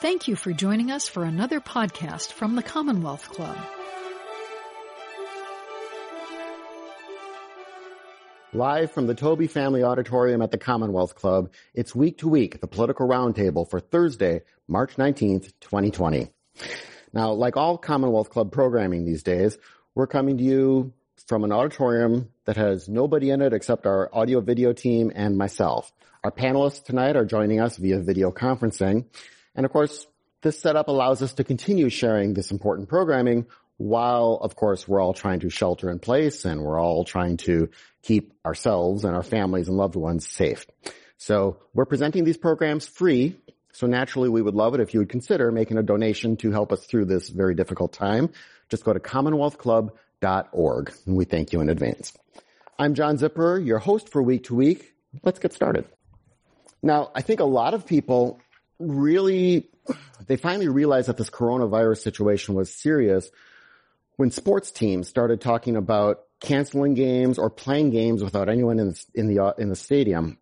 Thank you for joining us for another podcast from the Commonwealth Club. Live from the Taube Family Auditorium at the Commonwealth Club, it's week to week, the political roundtable for Thursday, March 19th, 2020. Now, like all Commonwealth Club programming these days, we're coming to you from an auditorium that has nobody in it except our audio video team and myself. Our panelists tonight are joining us via video conferencing. And of course, this setup allows us to continue sharing this important programming while, of course, we're all trying to shelter in place and we're all trying to keep ourselves and our families and loved ones safe. So we're presenting these programs free. So naturally, we would love it if you would consider making a donation to help us through this very difficult time. Just go to commonwealthclub.org and we thank you in advance. I'm John Zipperer, your host for Week to Week. Let's get started. Now, I think a lot of people really, they finally realized that this coronavirus situation was serious when sports teams started talking about canceling games or playing games without anyone in the in the, uh, in the stadium.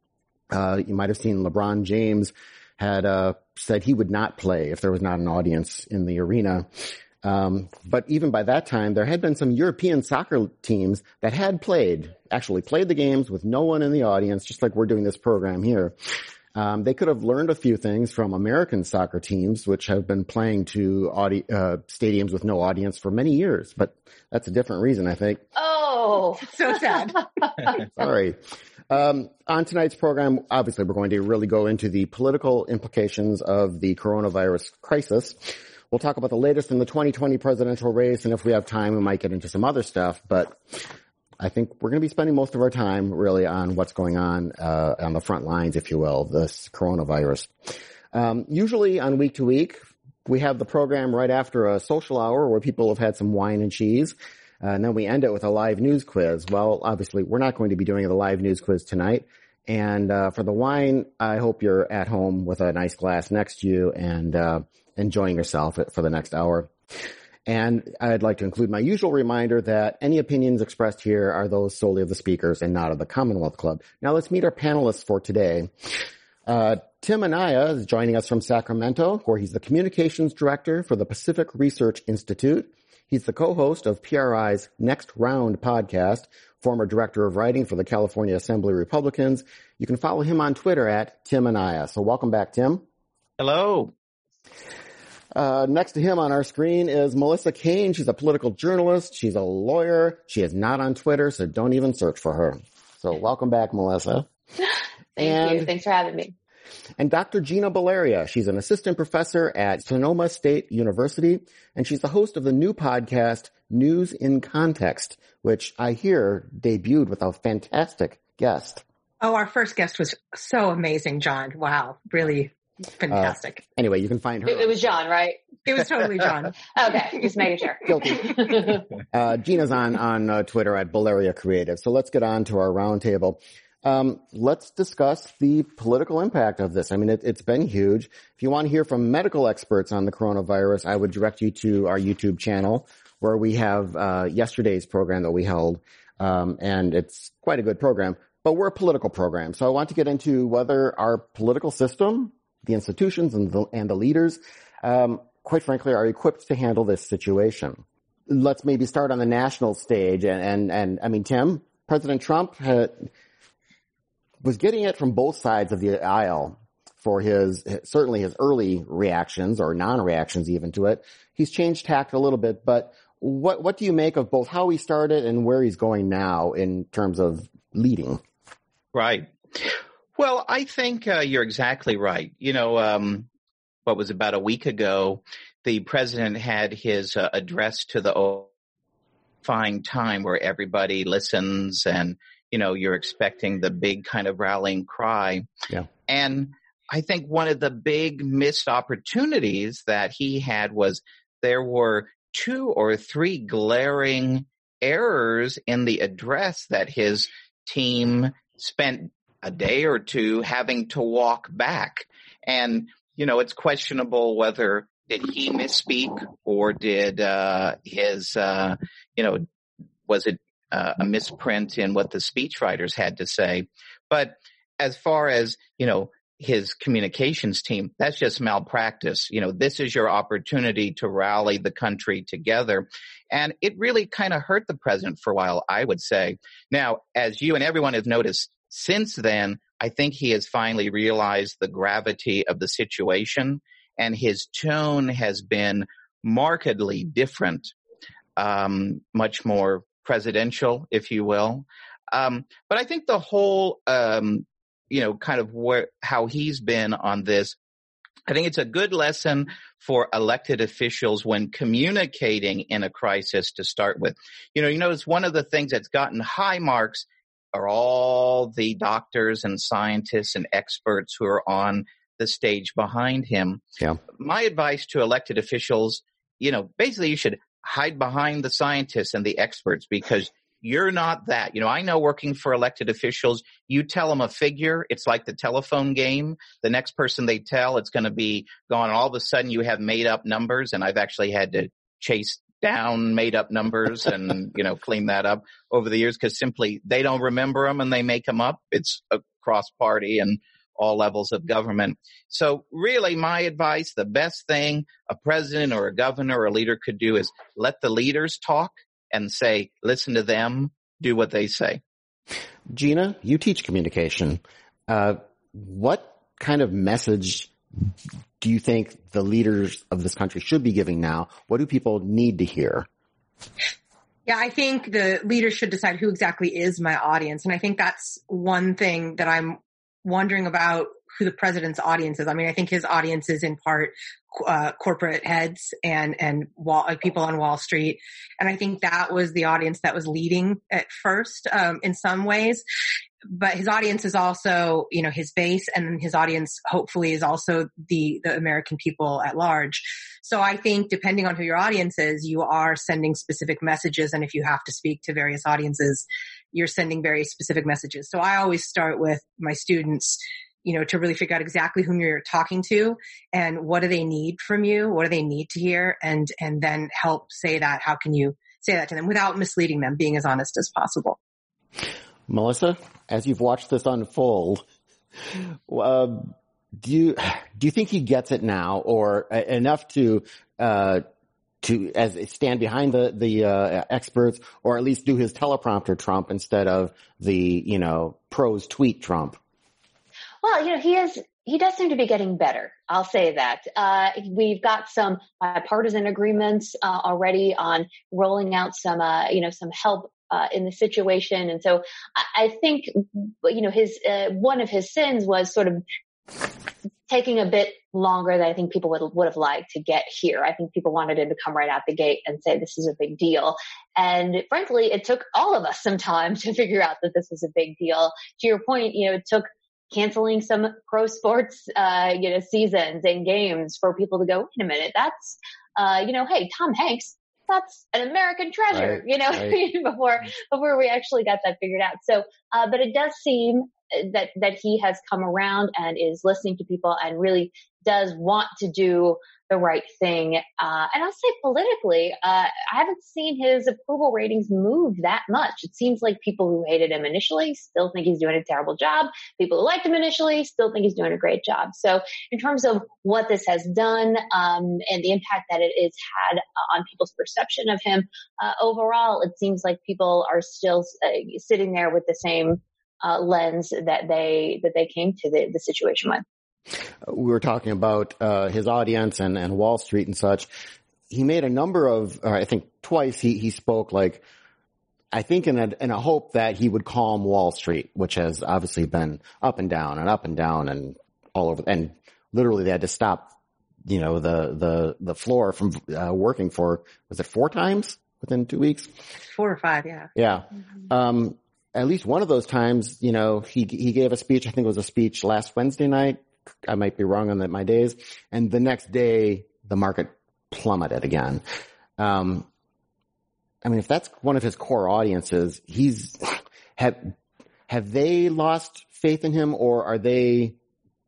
Uh, you might have seen LeBron James had uh, said he would not play if there was not an audience in the arena. Um, but even by that time, there had been some European soccer teams that had played, actually played the games with no one in the audience, just like we're doing this program here. Um, they could have learned a few things from American soccer teams, which have been playing to audi- uh, stadiums with no audience for many years. But that's a different reason, I think. Oh, so sad. Sorry. Um, on tonight's program, obviously, we're going to really go into the political implications of the coronavirus crisis. We'll talk about the latest in the 2020 presidential race, and if we have time, we might get into some other stuff. But I think we're going to be spending most of our time really on what's going on uh, on the front lines, if you will, this coronavirus. Um, usually on week to week, we have the program right after a social hour where people have had some wine and cheese. Uh, and then we end it with a live news quiz. Well, obviously, we're not going to be doing the live news quiz tonight. And uh, for the wine, I hope you're at home with a nice glass next to you and uh, enjoying yourself for the next hour. And I'd like to include my usual reminder that any opinions expressed here are those solely of the speakers and not of the Commonwealth Club. Now let's meet our panelists for today. Uh, Tim Anaya is joining us from Sacramento, where he's the communications director for the Pacific Research Institute. He's the co-host of PRI's Next Round podcast, former director of writing for the California Assembly Republicans. You can follow him on Twitter at Tim Anaya. So welcome back, Tim. Hello. Uh, next to him on our screen is Melissa Caen. She's a political journalist. She's a lawyer. She is not on Twitter, so don't even search for her. So welcome back, Melissa. Thank and, you. Thanks for having me. And Dr. Gina Baleria. She's an assistant professor at Sonoma State University, and she's the host of the new podcast, News in Context, which I hear debuted with a fantastic guest. Oh, our first guest was so amazing, John. Wow. Really Fantastic. Uh, anyway, you can find her. It, it, was John, right? It was totally John. okay, just making sure. Guilty. uh, Gina's on on uh, Twitter at Baleria Creative. So let's get on to our roundtable. Um, let's discuss the political impact of this. I mean, it, has been huge. If you want to hear from medical experts on the coronavirus, I would direct you to our YouTube channel where we have uh, yesterday's program that we held, um, and it's quite a good program. But we're a political program, so I want to get into whether our political system the institutions and the, and the leaders, um, quite frankly, are equipped to handle this situation. Let's maybe start on the national stage. And, and, and I mean, Tim, President Trump had, was getting it from both sides of the aisle for his, certainly his early reactions or non-reactions even to it. He's changed tact a little bit, but what, what do you make of both how he started and where he's going now in terms of leading? Right. Well, I think uh, you're exactly right. You know, um, what was about a week ago, the president had his uh, address to the fine time where everybody listens and, you know, you're expecting the big kind of rallying cry. Yeah. And I think one of the big missed opportunities that he had was there were two or three glaring errors in the address that his team spent a day or two having to walk back. And, you know, it's questionable whether did he misspeak or did, uh, his, uh, you know, was it uh, a misprint in what the speechwriters had to say? But as far as, you know, his communications team. That's just malpractice. You know, this is your opportunity to rally the country together. And it really kind of hurt the president for a while, I would say. Now, as you and everyone have noticed since then, I think he has finally realized the gravity of the situation and his tone has been markedly different, um, much more presidential, if you will. Um, but I think the whole, um, you know, kind of where, how he's been on this, I think it's a good lesson for elected officials when communicating in a crisis to start with. You know, you notice one of the things that's gotten high marks are all the doctors and scientists and experts who are on the stage behind him. Yeah. My advice to elected officials, you know, basically you should hide behind the scientists and the experts because you're not that. You know, I know working for elected officials, you tell them a figure, it's like the telephone game. The next person they tell, it's going to be gone. All of a sudden you have made up numbers and I've actually had to chase down made up numbers and, you know, clean that up over the years because simply they don't remember them and they make them up. It's a cross party and all levels of government. So really my advice, the best thing a president or a governor or a leader could do is let the leaders talk and say, listen to them, do what they say. Gina, you teach communication. Uh, what kind of message do you think the leaders of this country should be giving now? What do people need to hear? Yeah, I think the leaders should decide who exactly is my audience. And I think that's one thing that I'm wondering about who the president's audience is. I mean, I think his audience is in part uh, corporate heads and and wall, uh, people on Wall Street, and I think that was the audience that was leading at first um, in some ways. But his audience is also, you know, his base, and his audience hopefully is also the the American people at large. So I think depending on who your audience is, you are sending specific messages, and if you have to speak to various audiences, you're sending very specific messages. So I always start with my students you know, to really figure out exactly whom you're talking to and what do they need from you? What do they need to hear? And, and then help say that. How can you say that to them without misleading them, being as honest as possible? Melissa, as you've watched this unfold, uh, do you, do you think he gets it now or uh, enough to, uh, to as stand behind the the uh, experts, or at least do his teleprompter Trump instead of the you know pros tweet Trump. Well, you know, he is, he does seem to be getting better. I'll say that. Uh, we've got some bipartisan agreements uh, already on rolling out some, uh, you know, some help uh, in the situation. And so I, think, you know, his, uh, one of his sins was sort of taking a bit longer than I think people would, would have liked to get here. I think people wanted him to come right out the gate and say this is a big deal. And frankly, it took all of us some time to figure out that this is a big deal. To your point, you know, it took canceling some pro sports, uh, you know, seasons and games for people to go, wait a minute, that's, uh, you know, hey, Tom Hanks, that's an American treasure, right, you know, right. before, before we actually got that figured out. So, uh, but it does seem that, that he has come around and is listening to people and really does want to do the right thing. Uh, and I'll say politically, uh, I haven't seen his approval ratings move that much. It seems like people who hated him initially still think he's doing a terrible job. People who liked him initially still think he's doing a great job. So in terms of what this has done, um, and the impact that it has had uh, on people's perception of him, uh, overall, it seems like people are still uh, sitting there with the same uh, lens that they that they came to the, the situation with we were talking about uh, his audience and, and Wall Street and such. He made a number of, I think twice he, he spoke like, I think in a, in a hope that he would calm Wall Street, which has obviously been up and down and up and down and all over. And literally they had to stop, you know, the, the, the floor from uh, working for, was it four times within two weeks? Four or five, yeah. Yeah. Mm-hmm. Um, at least one of those times, you know, he, he gave a speech. I think it was a speech last Wednesday night I might be wrong on the, my days. And the next day, the market plummeted again. Um, I mean, if that's one of his core audiences, he's have have they lost faith in him, or are they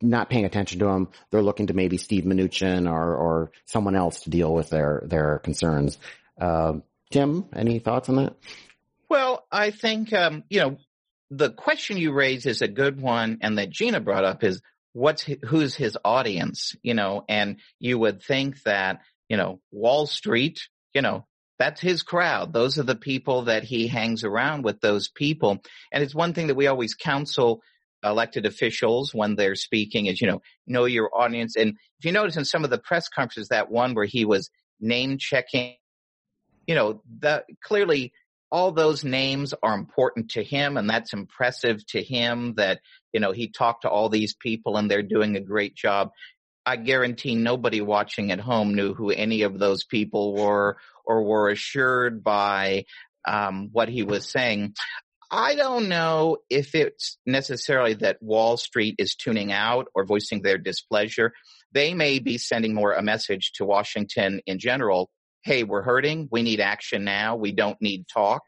not paying attention to him? They're looking to maybe Steve Mnuchin or or someone else to deal with their their concerns. Uh, Tim, any thoughts on that? Well, I think um, you know the question you raise is a good one, and that Gina brought up is what's who's his audience, you know, and you would think that, you know, Wall Street, you know, that's his crowd. Those are the people that he hangs around with those people. And it's one thing that we always counsel elected officials when they're speaking is, you know, know your audience. And if you notice in some of the press conferences, that one where he was name checking, you know, that clearly all those names are important to him and that's impressive to him that, you know, he talked to all these people and they're doing a great job. I guarantee nobody watching at home knew who any of those people were or were assured by um, what he was saying. I don't know if it's necessarily that Wall Street is tuning out or voicing their displeasure. They may be sending more a message to Washington in general. Hey, we're hurting. We need action now. We don't need talk.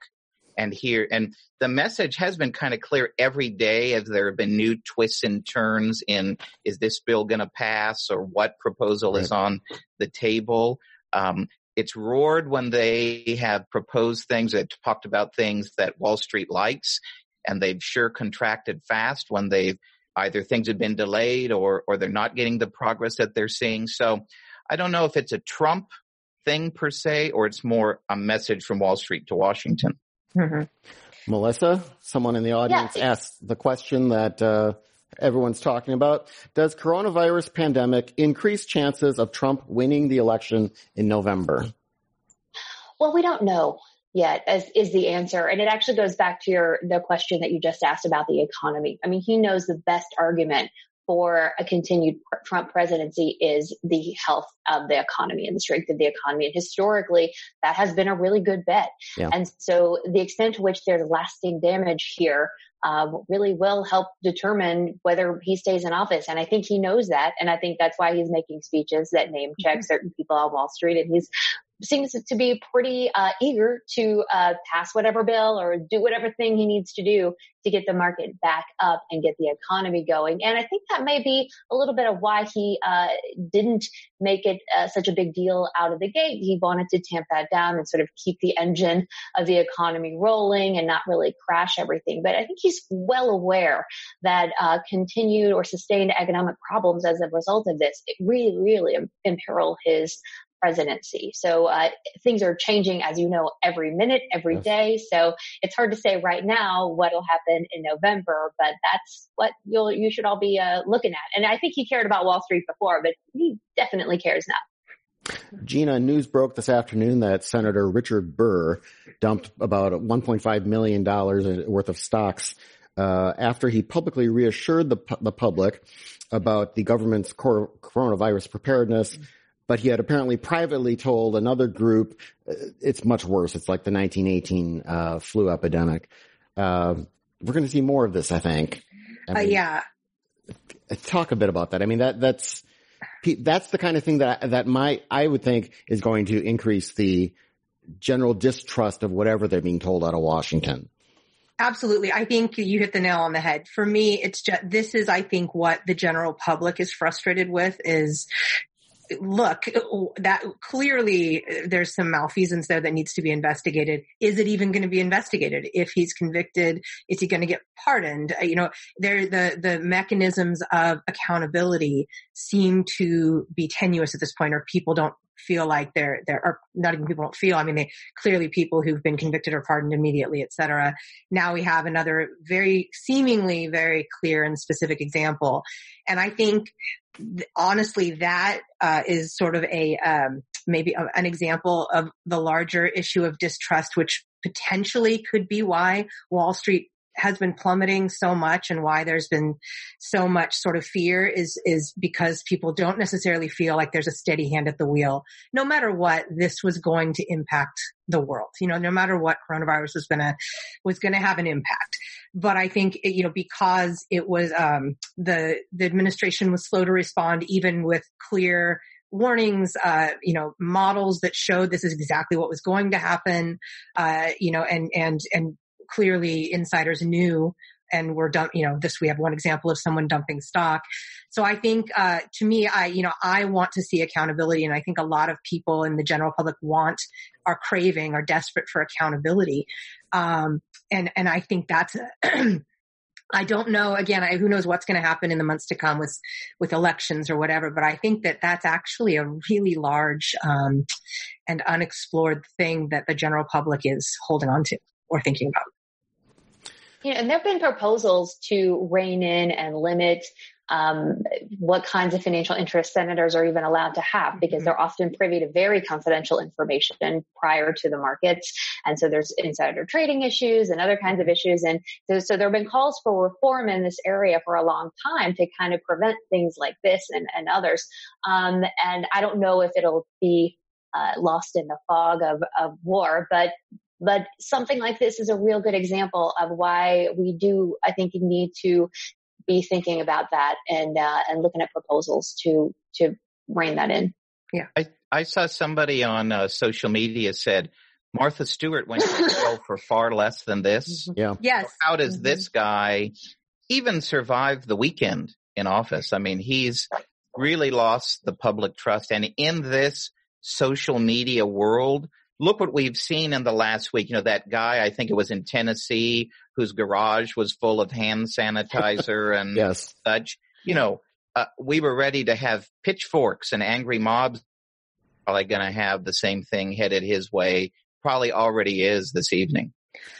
And here, and the message has been kind of clear every day as there have been new twists and turns in is this bill going to pass or what proposal right. is on the table. Um, it's roared when they have proposed things that talked about things that Wall Street likes, and they've sure contracted fast when they've either things have been delayed or or they're not getting the progress that they're seeing. So I don't know if it's a Trump thing per se, or it's more a message from Wall Street to Washington. Mm-hmm. Melissa, someone in the audience yeah. asked the question that uh, everyone's talking about. Does coronavirus pandemic increase chances of Trump winning the election in November? Well, we don't know yet as is the answer. And it actually goes back to your, the question that you just asked about the economy. I mean, he knows the best argument for a continued Trump presidency is the health of the economy and the strength of the economy. And historically, that has been a really good bet. Yeah. And so the extent to which there's lasting damage here um, really will help determine whether he stays in office. And I think he knows that. And I think that's why he's making speeches that name check mm-hmm. certain people on Wall Street. And he's seems to be pretty uh, eager to uh, pass whatever bill or do whatever thing he needs to do to get the market back up and get the economy going. And I think that may be a little bit of why he uh, didn't make it uh, such a big deal out of the gate. He wanted to tamp that down and sort of keep the engine of the economy rolling and not really crash everything. But I think he's well aware that uh, continued or sustained economic problems as a result of this really, really imperil his presidency. So uh, things are changing, as you know, every minute, every yes. day. So it's hard to say right now what'll happen in November, but that's what you'll you should all be uh, looking at. And I think he cared about Wall Street before, but he definitely cares now. Gina, news broke this afternoon that Senator Richard Burr dumped about 1.5 million dollars worth of stocks uh, after he publicly reassured the the public about the government's coronavirus preparedness but he had apparently privately told another group uh, it's much worse. It's like the 1918 uh, flu epidemic. Uh, we're going to see more of this, I think. I uh, mean, yeah. Talk a bit about that. I mean, that that's that's the kind of thing that that might I would think is going to increase the general distrust of whatever they're being told out of Washington. Absolutely. I think you hit the nail on the head. For me, it's just, this is, I think, what the general public is frustrated with is look, that clearly there's some malfeasance there that needs to be investigated. Is it even going to be investigated? If he's convicted, is he going to get pardoned? Uh, you know, there, the, the mechanisms of accountability seem to be tenuous at this point or people don't feel like they're, they're, not even people don't feel. I mean, they clearly people who've been convicted or pardoned immediately, et cetera. Now we have another very seemingly very clear and specific example. And I think honestly, that uh, is sort of a um, maybe a, an example of the larger issue of distrust, which potentially could be why Wall Street has been plummeting so much and why there's been so much sort of fear is is because people don't necessarily feel like there's a steady hand at the wheel no matter what this was going to impact the world you know no matter what coronavirus was going to was going to have an impact. But i think it, you know because it was um the the administration was slow to respond even with clear warnings, uh, you know, models that showed this is exactly what was going to happen, uh, you know, and, and, and clearly insiders knew and were dump, you know, this, we have one example of someone dumping stock. So I think, uh, to me, I, you know, I want to see accountability. And I think a lot of people in the general public want, are craving, are desperate for accountability. Um, and, and I think that's a, I don't know. Again, I, who knows what's going to happen in the months to come with with elections or whatever. But I think that that's actually a really large um, and unexplored thing that the general public is holding on to or thinking about. Yeah, and there have been proposals to rein in and limit um, what kinds of financial interests senators are even allowed to have because mm-hmm. they're often privy to very confidential information prior to the markets. And so there's insider trading issues and other kinds of issues. And so, so there have been calls for reform in this area for a long time to kind of prevent things like this and, and others. Um, and I don't know if it'll be uh, lost in the fog of, of war, but but something like this is a real good example of why we do, I think, need to be thinking about that and uh, and looking at proposals to to rein that in. Yeah, I I saw somebody on uh, social media said Martha Stewart went to jail for far less than this. Mm-hmm. Yeah. Yes. So how does mm-hmm. this guy even survive the weekend in office? I mean, he's really lost the public trust, and in this social media world, look what we've seen in the last week. You know, that guy, I think it was in Tennessee, whose garage was full of hand sanitizer and yes. such. You know, uh, we were ready to have pitchforks and angry mobs. Probably going to have the same thing headed his way. Probably already is this evening.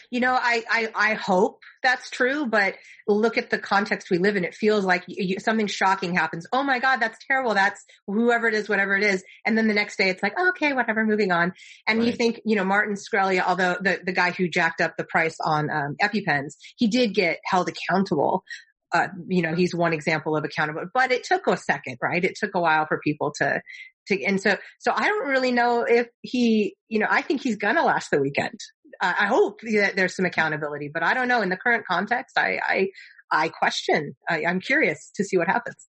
You know, I, I, I hope that's true, but look at the context we live in. It feels like you, something shocking happens. Oh my God, that's terrible. That's whoever it is, whatever it is. And then the next day it's like, oh, okay, whatever, moving on. And right. you think, you know, Martin Shkreli, although the, the guy who jacked up the price on um, EpiPens, he did get held accountable. Uh, you know, he's one example of accountable, but it took a second, right? It took a while for people to, to, and so, so I don't really know if he, you know, I think he's gonna last the weekend. I hope that there's some accountability, but I don't know. In the current context, I, I, I question. I, am curious to see what happens.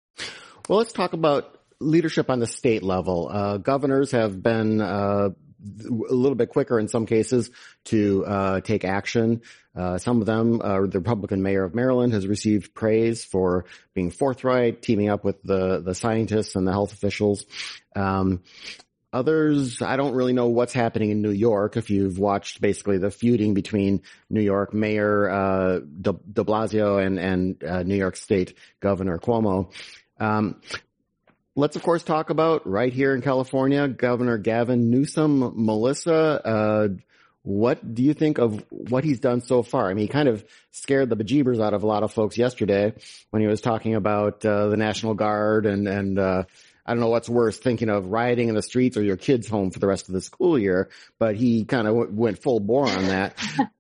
Well, let's talk about leadership on the state level. Uh, governors have been uh, a little bit quicker in some cases to uh, take action. Uh, some of them, uh, the Republican mayor of Maryland has received praise for being forthright, teaming up with the the scientists and the health officials. Um, Others, I don't really know what's happening in New York. If you've watched basically the feuding between New York Mayor uh, De, De Blasio and and uh, New York State Governor Cuomo. Um, let's of course talk about right here in California, Governor Gavin Newsom. Melissa, uh, what do you think of what he's done so far? I mean, he kind of scared the bejeebers out of a lot of folks yesterday when he was talking about uh, the National Guard and and uh, I don't know what's worse, thinking of rioting in the streets or your kids home for the rest of the school year, but he kind of w- went full bore on that.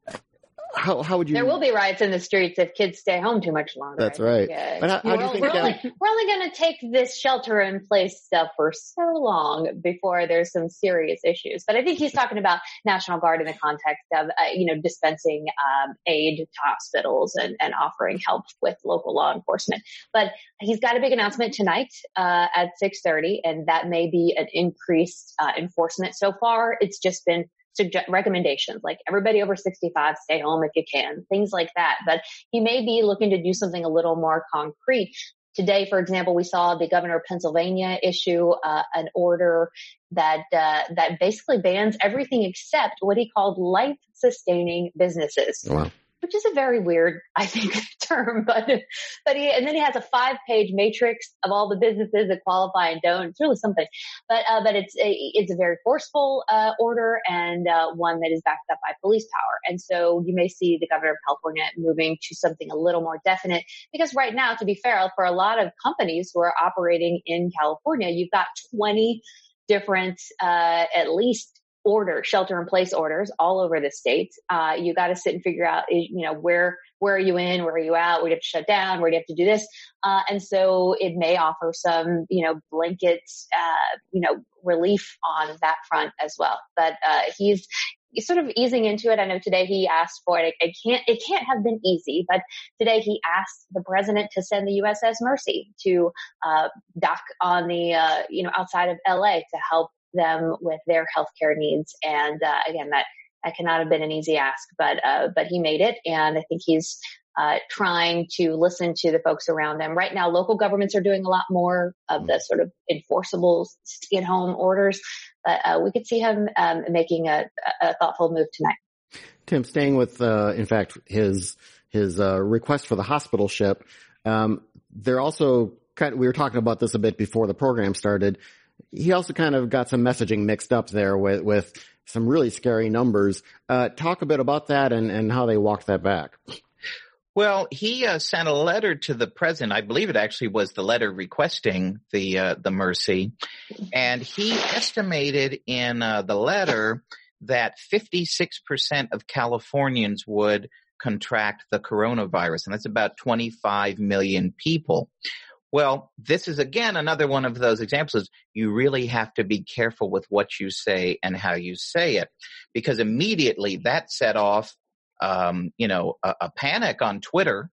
how, how would you? There will be riots in the streets if kids stay home too much longer. That's right. But how, how do you think we're, only, we're only going to take this shelter in place stuff for so long before there's some serious issues. But I think he's talking about National Guard in the context of, uh, you know, dispensing um, aid to hospitals and, and offering help with local law enforcement. But he's got a big announcement tonight uh, at 6:30, and that may be an increased uh, enforcement. So far, it's just been recommendations like everybody over 65 stay home if you can, things like that. But he may be looking to do something a little more concrete. Today, for example, we saw the governor of Pennsylvania issue uh, an order that uh, that basically bans everything except what he called life-sustaining businesses. Wow which is a very weird, I think, term, but, but he, and then he has a five page matrix of all the businesses that qualify and don't. It's really something, but, uh, but it's a, it's a very forceful, uh, order and, uh, one that is backed up by police power. And so you may see the governor of California moving to something a little more definite because right now, to be fair, for a lot of companies who are operating in California, you've got 20 different, uh, at least order shelter in place orders all over the state. Uh, you got to sit and figure out, you know, where, where are you in? Where are you out? Where do you have to shut down? Where do you have to do this? Uh, and so it may offer some, you know, blanket, uh, you know, relief on that front as well. But, uh, he's, he's sort of easing into it. I know today he asked for it. It can't, it can't have been easy, but today he asked the president to send the USS Mercy to, uh, dock on the, uh, you know, outside of LA to help them with their healthcare needs. And uh, again, that that cannot have been an easy ask, but uh, but he made it, and I think he's uh, trying to listen to the folks around them. Right now, local governments are doing a lot more of the sort of enforceable stay-at-home orders, but uh, we could see him um, making a, a, thoughtful move tonight. Tim, staying with, uh, in fact, his his uh, request for the hospital ship. Um, they're also kind of, we were talking about this a bit before the program started. He also kind of got some messaging mixed up there with, with some really scary numbers. Uh, talk a bit about that and, and how they walked that back. Well, he uh, sent a letter to the president. I believe it actually was the letter requesting the uh, the mercy, and he estimated in uh, the letter that 56% of Californians would contract the coronavirus, and that's about 25 million people. Well, this is again another one of those examples. You really have to be careful with what you say and how you say it, because immediately that set off, um, you know, a, a, panic on Twitter.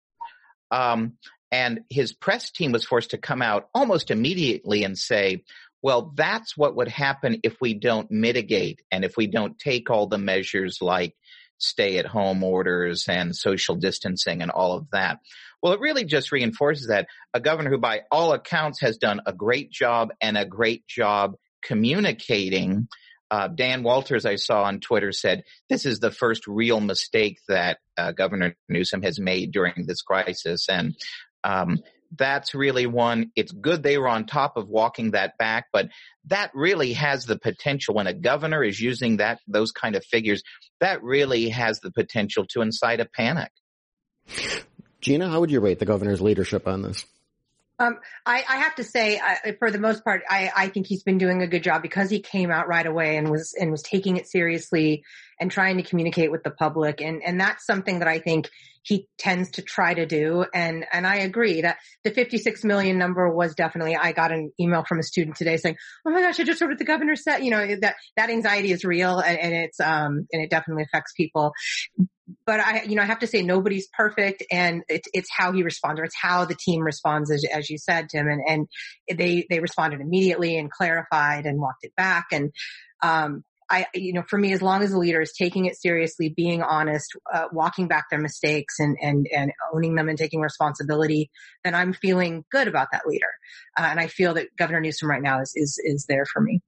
Um, and his press team was forced to come out almost immediately and say, well, that's what would happen if we don't mitigate and if we don't take all the measures like stay at home orders and social distancing and all of that. Well, it really just reinforces that a governor who by all accounts has done a great job and a great job communicating. Uh, Dan Walters, I saw on Twitter, said this is the first real mistake that uh, Governor Newsom has made during this crisis, and um, that's really one. It's good they were on top of walking that back, but that really has the potential when a governor is using that those kind of figures. That really has the potential to incite a panic. Gina, how would you rate the governor's leadership on this? Um, I, I, have to say, uh, for the most part, I, I, think he's been doing a good job because he came out right away and was and was taking it seriously and trying to communicate with the public, and and that's something that I think he tends to try to do. And and I agree that the 56 million number was definitely. I got an email from a student today saying, "Oh my gosh, I just heard what the governor said." You know that that anxiety is real, and, and it's um and it definitely affects people but I, you know, I have to say nobody's perfect and it's, it's how he responds or it's how the team responds, as, as you said, Tim. And, and they, they responded immediately and clarified and walked it back. And, um, I, you know, for me, as long as the leader is taking it seriously, being honest, uh, walking back their mistakes and, and, and owning them and taking responsibility, then I'm feeling good about that leader. Uh, and I feel that Governor Newsom right now is, is, is there for me.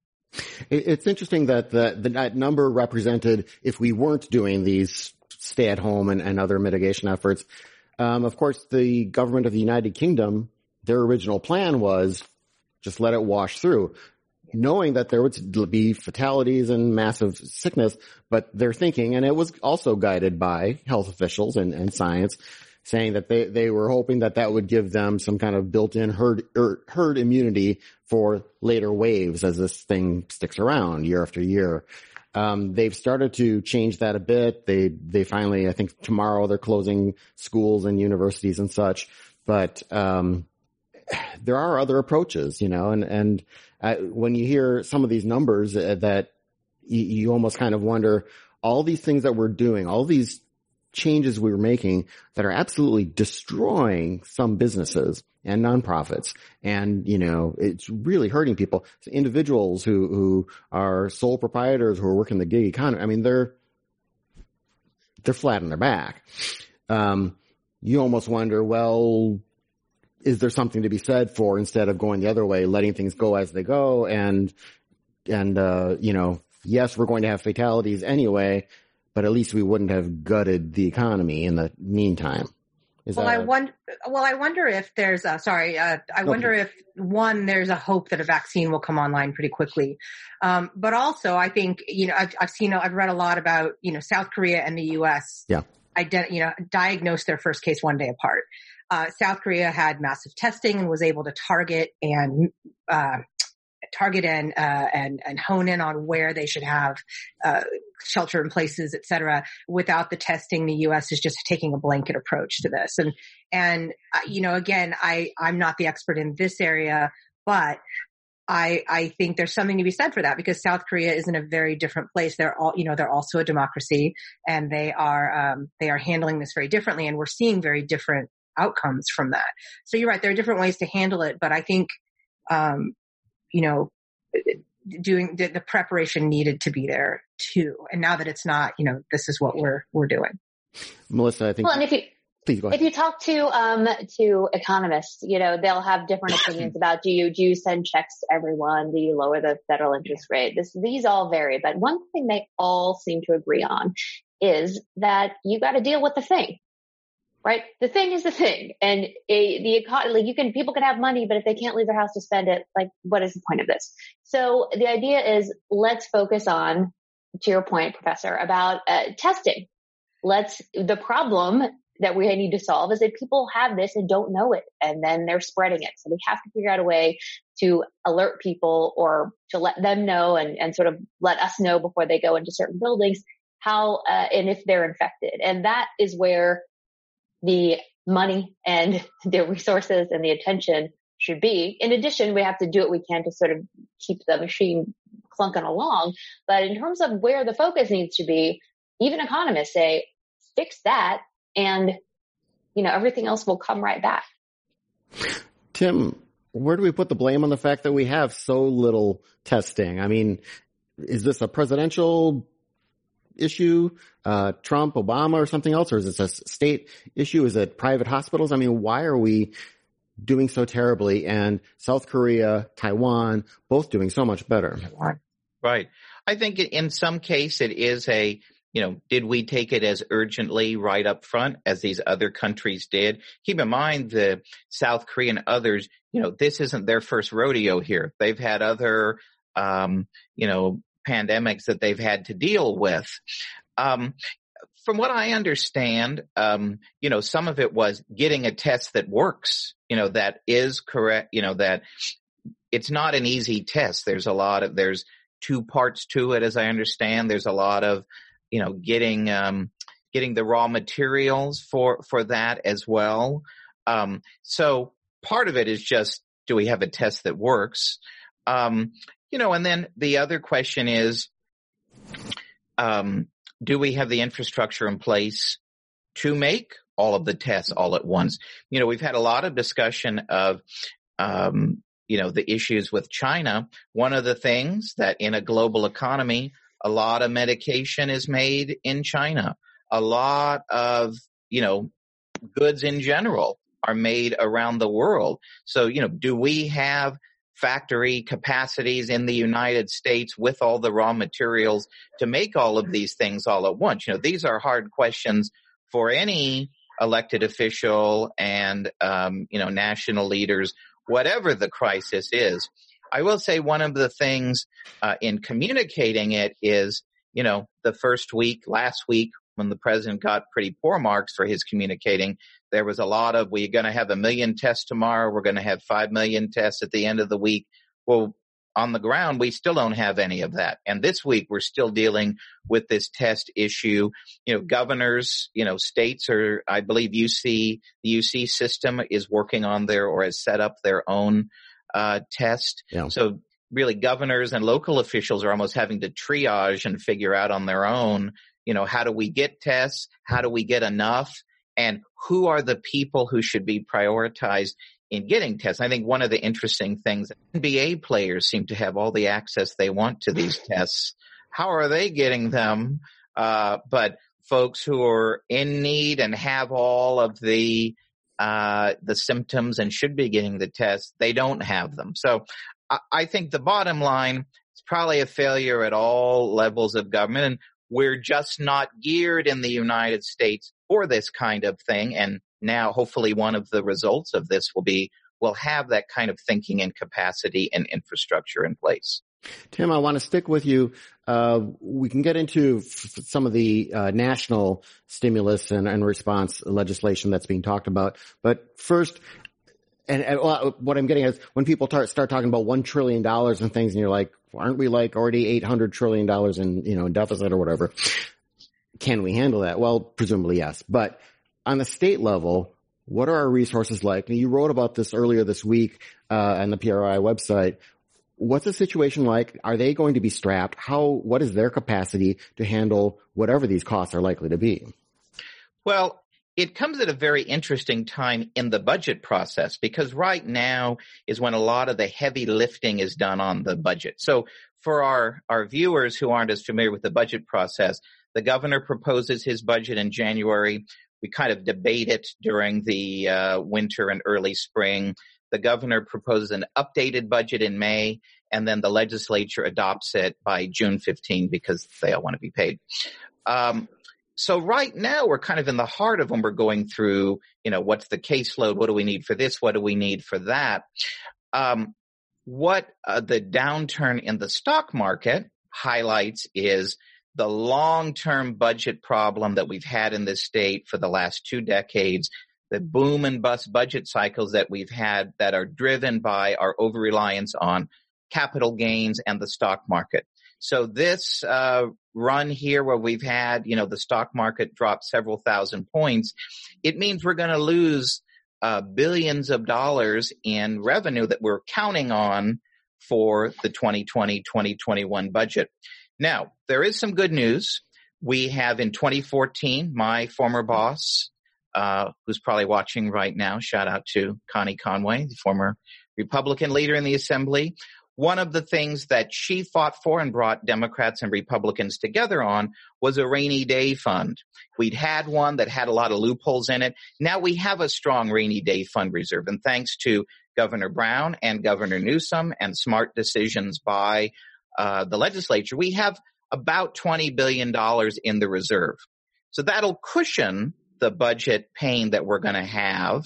It's interesting that the, the, that number represented if we weren't doing these stay at home and, and other mitigation efforts. Um, of course, the government of the United Kingdom, their original plan was just let it wash through, knowing that there would be fatalities and massive sickness, but they're thinking, and it was also guided by health officials and, and science, saying that they, they were hoping that that would give them some kind of built-in herd, er, herd immunity for later waves as this thing sticks around year after year. Um, they've started to change that a bit. They, they finally, I think tomorrow they're closing schools and universities and such, but, um, there are other approaches, you know, and, and when you hear some of these numbers uh, that you, you almost kind of wonder all these things that we're doing, all these changes we were making that are absolutely destroying some businesses and nonprofits. And, you know, it's really hurting people. individuals who, who are sole proprietors who are working the gig economy. I mean, they're, they're flat on their back. Um, you almost wonder, well, is there something to be said for instead of going the other way, letting things go as they go and, and, uh, you know, yes, we're going to have fatalities anyway, but at least we wouldn't have gutted the economy in the meantime. Is well, I wonder. Well, I wonder if there's a sorry. Uh, I wonder if one there's a hope that a vaccine will come online pretty quickly, um, but also I think you know I've, I've seen I've read a lot about you know South Korea and the U.S. Yeah, ident- you know diagnosed their first case one day apart. Uh, South Korea had massive testing and was able to target and uh, target and uh, and and hone in on where they should have uh, shelter in places, et cetera. Without the testing, the U.S. is just taking a blanket approach to this. And and uh, you know, again, I I'm not the expert in this area, but I, I think there's something to be said for that because South Korea is in a very different place. They're all, you know, they're also a democracy and they are, um, they are handling this very differently and we're seeing very different outcomes from that. So you're right. There are different ways to handle it, but I think, um, you know, doing the, the, preparation needed to be there too. And now that it's not, you know, this is what we're, we're doing. Melissa, I think. Well, and if you, please go ahead. If you talk to, um, to economists, you know, they'll have different opinions about do you, do you send checks to everyone? Do you lower the federal interest rate? This, these all vary, but one thing they all seem to agree on is that you got to deal with the thing. Right? The thing is the thing, and a, the economy, like you can, people can have money, but if they can't leave their house to spend it, like what is the point of this? So the idea is let's focus on, to your point, professor, about uh, testing. Let's, the problem that we need to solve is that people have this and don't know it and then they're spreading it. So we have to figure out a way to alert people or to let them know and, and sort of let us know before they go into certain buildings how, uh, and if they're infected. And that is where the money and the resources and the attention should be. In addition, we have to do what we can to sort of keep the machine clunking along. But in terms of where the focus needs to be, even economists say, fix that and, you know, everything else will come right back. Tim, where do we put the blame on the fact that we have so little testing? I mean, is this a presidential issue, uh, Trump, Obama, or something else, or is this a state issue? Is it private hospitals? I mean, why are we doing so terribly and South Korea, Taiwan, both doing so much better? Right. I think in some case it is a, you know, did we take it as urgently right up front as these other countries did? Keep in mind the South Korea and others, you know, this isn't their first rodeo here. They've had other, um, you know, pandemics that they've had to deal with. Um, from what I understand, um, you know, some of it was getting a test that works, you know, that is correct, you know, that it's not an easy test. There's a lot of, there's two parts to it, as I understand. There's a lot of, you know, getting, um, getting the raw materials for, for that as well. Um, so part of it is just, do we have a test that works? Um, you know, and then the other question is, um, do we have the infrastructure in place to make all of the tests all at once? You know, we've had a lot of discussion of, um, you know, the issues with China. One of the things that in a global economy, a lot of medication is made in China. A lot of, you know, goods in general are made around the world. So, you know, do we have factory capacities in the United States with all the raw materials to make all of these things all at once? You know, these are hard questions for any elected official and, um, you know, national leaders, whatever the crisis is. I will say one of the things uh, in communicating it is, you know, the first week, last week, when the president got pretty poor marks for his communicating, there was a lot of, we're going to have a million tests tomorrow. We're going to have five million tests at the end of the week. Well, on the ground, we still don't have any of that. And this week, we're still dealing with this test issue. You know, governors, you know, states are, I believe UC, the UC system is working on their or has set up their own, uh, test. Yeah. So really governors and local officials are almost having to triage and figure out on their own, you know, how do we get tests? How do we get enough? And who are the people who should be prioritized in getting tests. I think one of the interesting things, NBA players seem to have all the access they want to these tests. How are they getting them? Uh, but folks who are in need and have all of the uh, the symptoms and should be getting the test, they don't have them. So I, I think the bottom line is probably a failure at all levels of government, and we're just not geared in the United States for this kind of thing. And now hopefully one of the results of this will be we'll have that kind of thinking and capacity and infrastructure in place. Tim, I want to stick with you. Uh, we can get into f- some of the uh, national stimulus and, and, response legislation that's being talked about. But first, and, and what I'm getting is when people tar- start talking about one trillion dollars and things, and you're like, aren't we like already 800 trillion dollars in you know deficit or whatever? Can we handle that? Well, presumably yes. But on the state level, what are our resources like? Now, you wrote about this earlier this week uh, on the PRI website. What's the situation like? Are they going to be strapped? How? What is their capacity to handle whatever these costs are likely to be? Well, it comes at a very interesting time in the budget process because right now is when a lot of the heavy lifting is done on the budget. So for our, our viewers who aren't as familiar with the budget process, the governor proposes his budget in January. We kind of debate it during the uh, winter and early spring. The governor proposes an updated budget in May, and then the legislature adopts it by June 15 because they all want to be paid. Um, So right now we're kind of in the heart of when we're going through, you know, what's the caseload? What do we need for this? What do we need for that? Um, what uh, the downturn in the stock market highlights is the long-term budget problem that we've had in this state for the last two decades, the boom and bust budget cycles that we've had that are driven by our over-reliance on capital gains and the stock market. So this uh, run here where we've had, you know, the stock market drop several thousand points, it means we're going to lose uh, billions of dollars in revenue that we're counting on for the 2020-2021 budget. Now, there is some good news. We have in 2014, my former boss, uh, who's probably watching right now, shout out to Connie Conway, the former Republican leader in the assembly. One of the things that she fought for and brought Democrats and Republicans together on was a rainy day fund. We'd had one that had a lot of loopholes in it. Now we have a strong rainy day fund reserve. And thanks to Governor Brown and Governor Newsom and smart decisions by uh, the legislature, we have about $20 billion in the reserve. So that'll cushion the budget pain that we're going to have.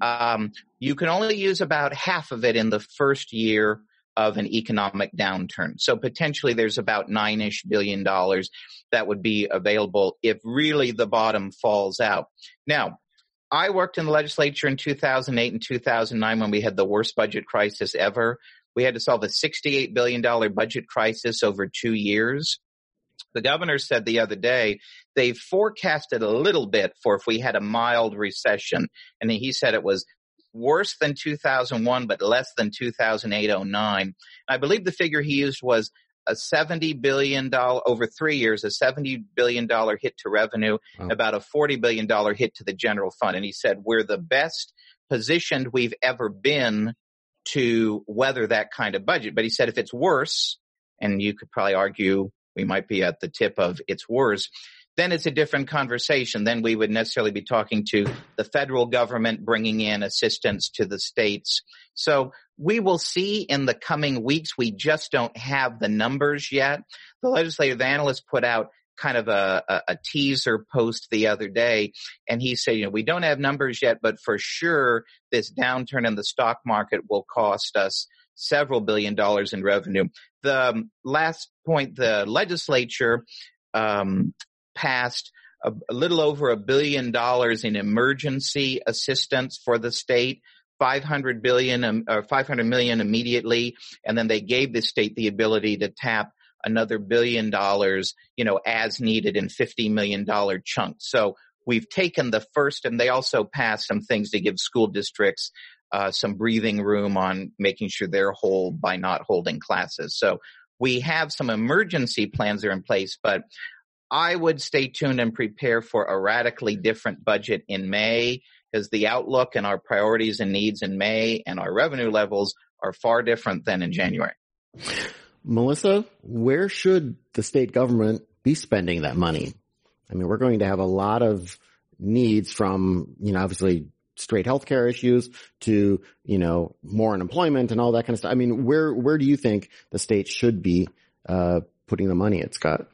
Um, you can only use about half of it in the first year of an economic downturn. So potentially there's about nine-ish billion dollars that would be available if really the bottom falls out. Now, I worked in the legislature in 2008 and 2009 when we had the worst budget crisis ever. We had to solve a $68 billion budget crisis over two years. The governor said the other day they forecasted a little bit for if we had a mild recession. And he said it was worse than 2001, but less than 2008-09. I believe the figure he used was a $70 billion over three years, a $70 billion hit to revenue, wow. about a $40 billion hit to the general fund. And he said, we're the best positioned we've ever been to weather that kind of budget. But he said, if it's worse, and you could probably argue we might be at the tip of it's worse, then it's a different conversation. Then we would necessarily be talking to the federal government bringing in assistance to the states. So we will see in the coming weeks. We just don't have the numbers yet. The legislative analyst put out kind of a, a, a, teaser post the other day and he said, you know, we don't have numbers yet, but for sure this downturn in the stock market will cost us several billion dollars in revenue. The um, last point, the legislature um, passed a, a little over a billion dollars in emergency assistance for the state. 500 billion um, or 500 million immediately and then they gave the state the ability to tap another billion dollars you know as needed in 50 million dollar chunks so we've taken the first and they also passed some things to give school districts uh, some breathing room on making sure they're whole by not holding classes so we have some emergency plans that are in place but I would stay tuned and prepare for a radically different budget in May because the outlook and our priorities and needs in May and our revenue levels are far different than in January. Melissa, where should the state government be spending that money? I mean, we're going to have a lot of needs from, you know, obviously straight healthcare issues to, you know, more unemployment and all that kind of stuff. I mean, where, where do you think the state should be, uh, putting the money at, Scott?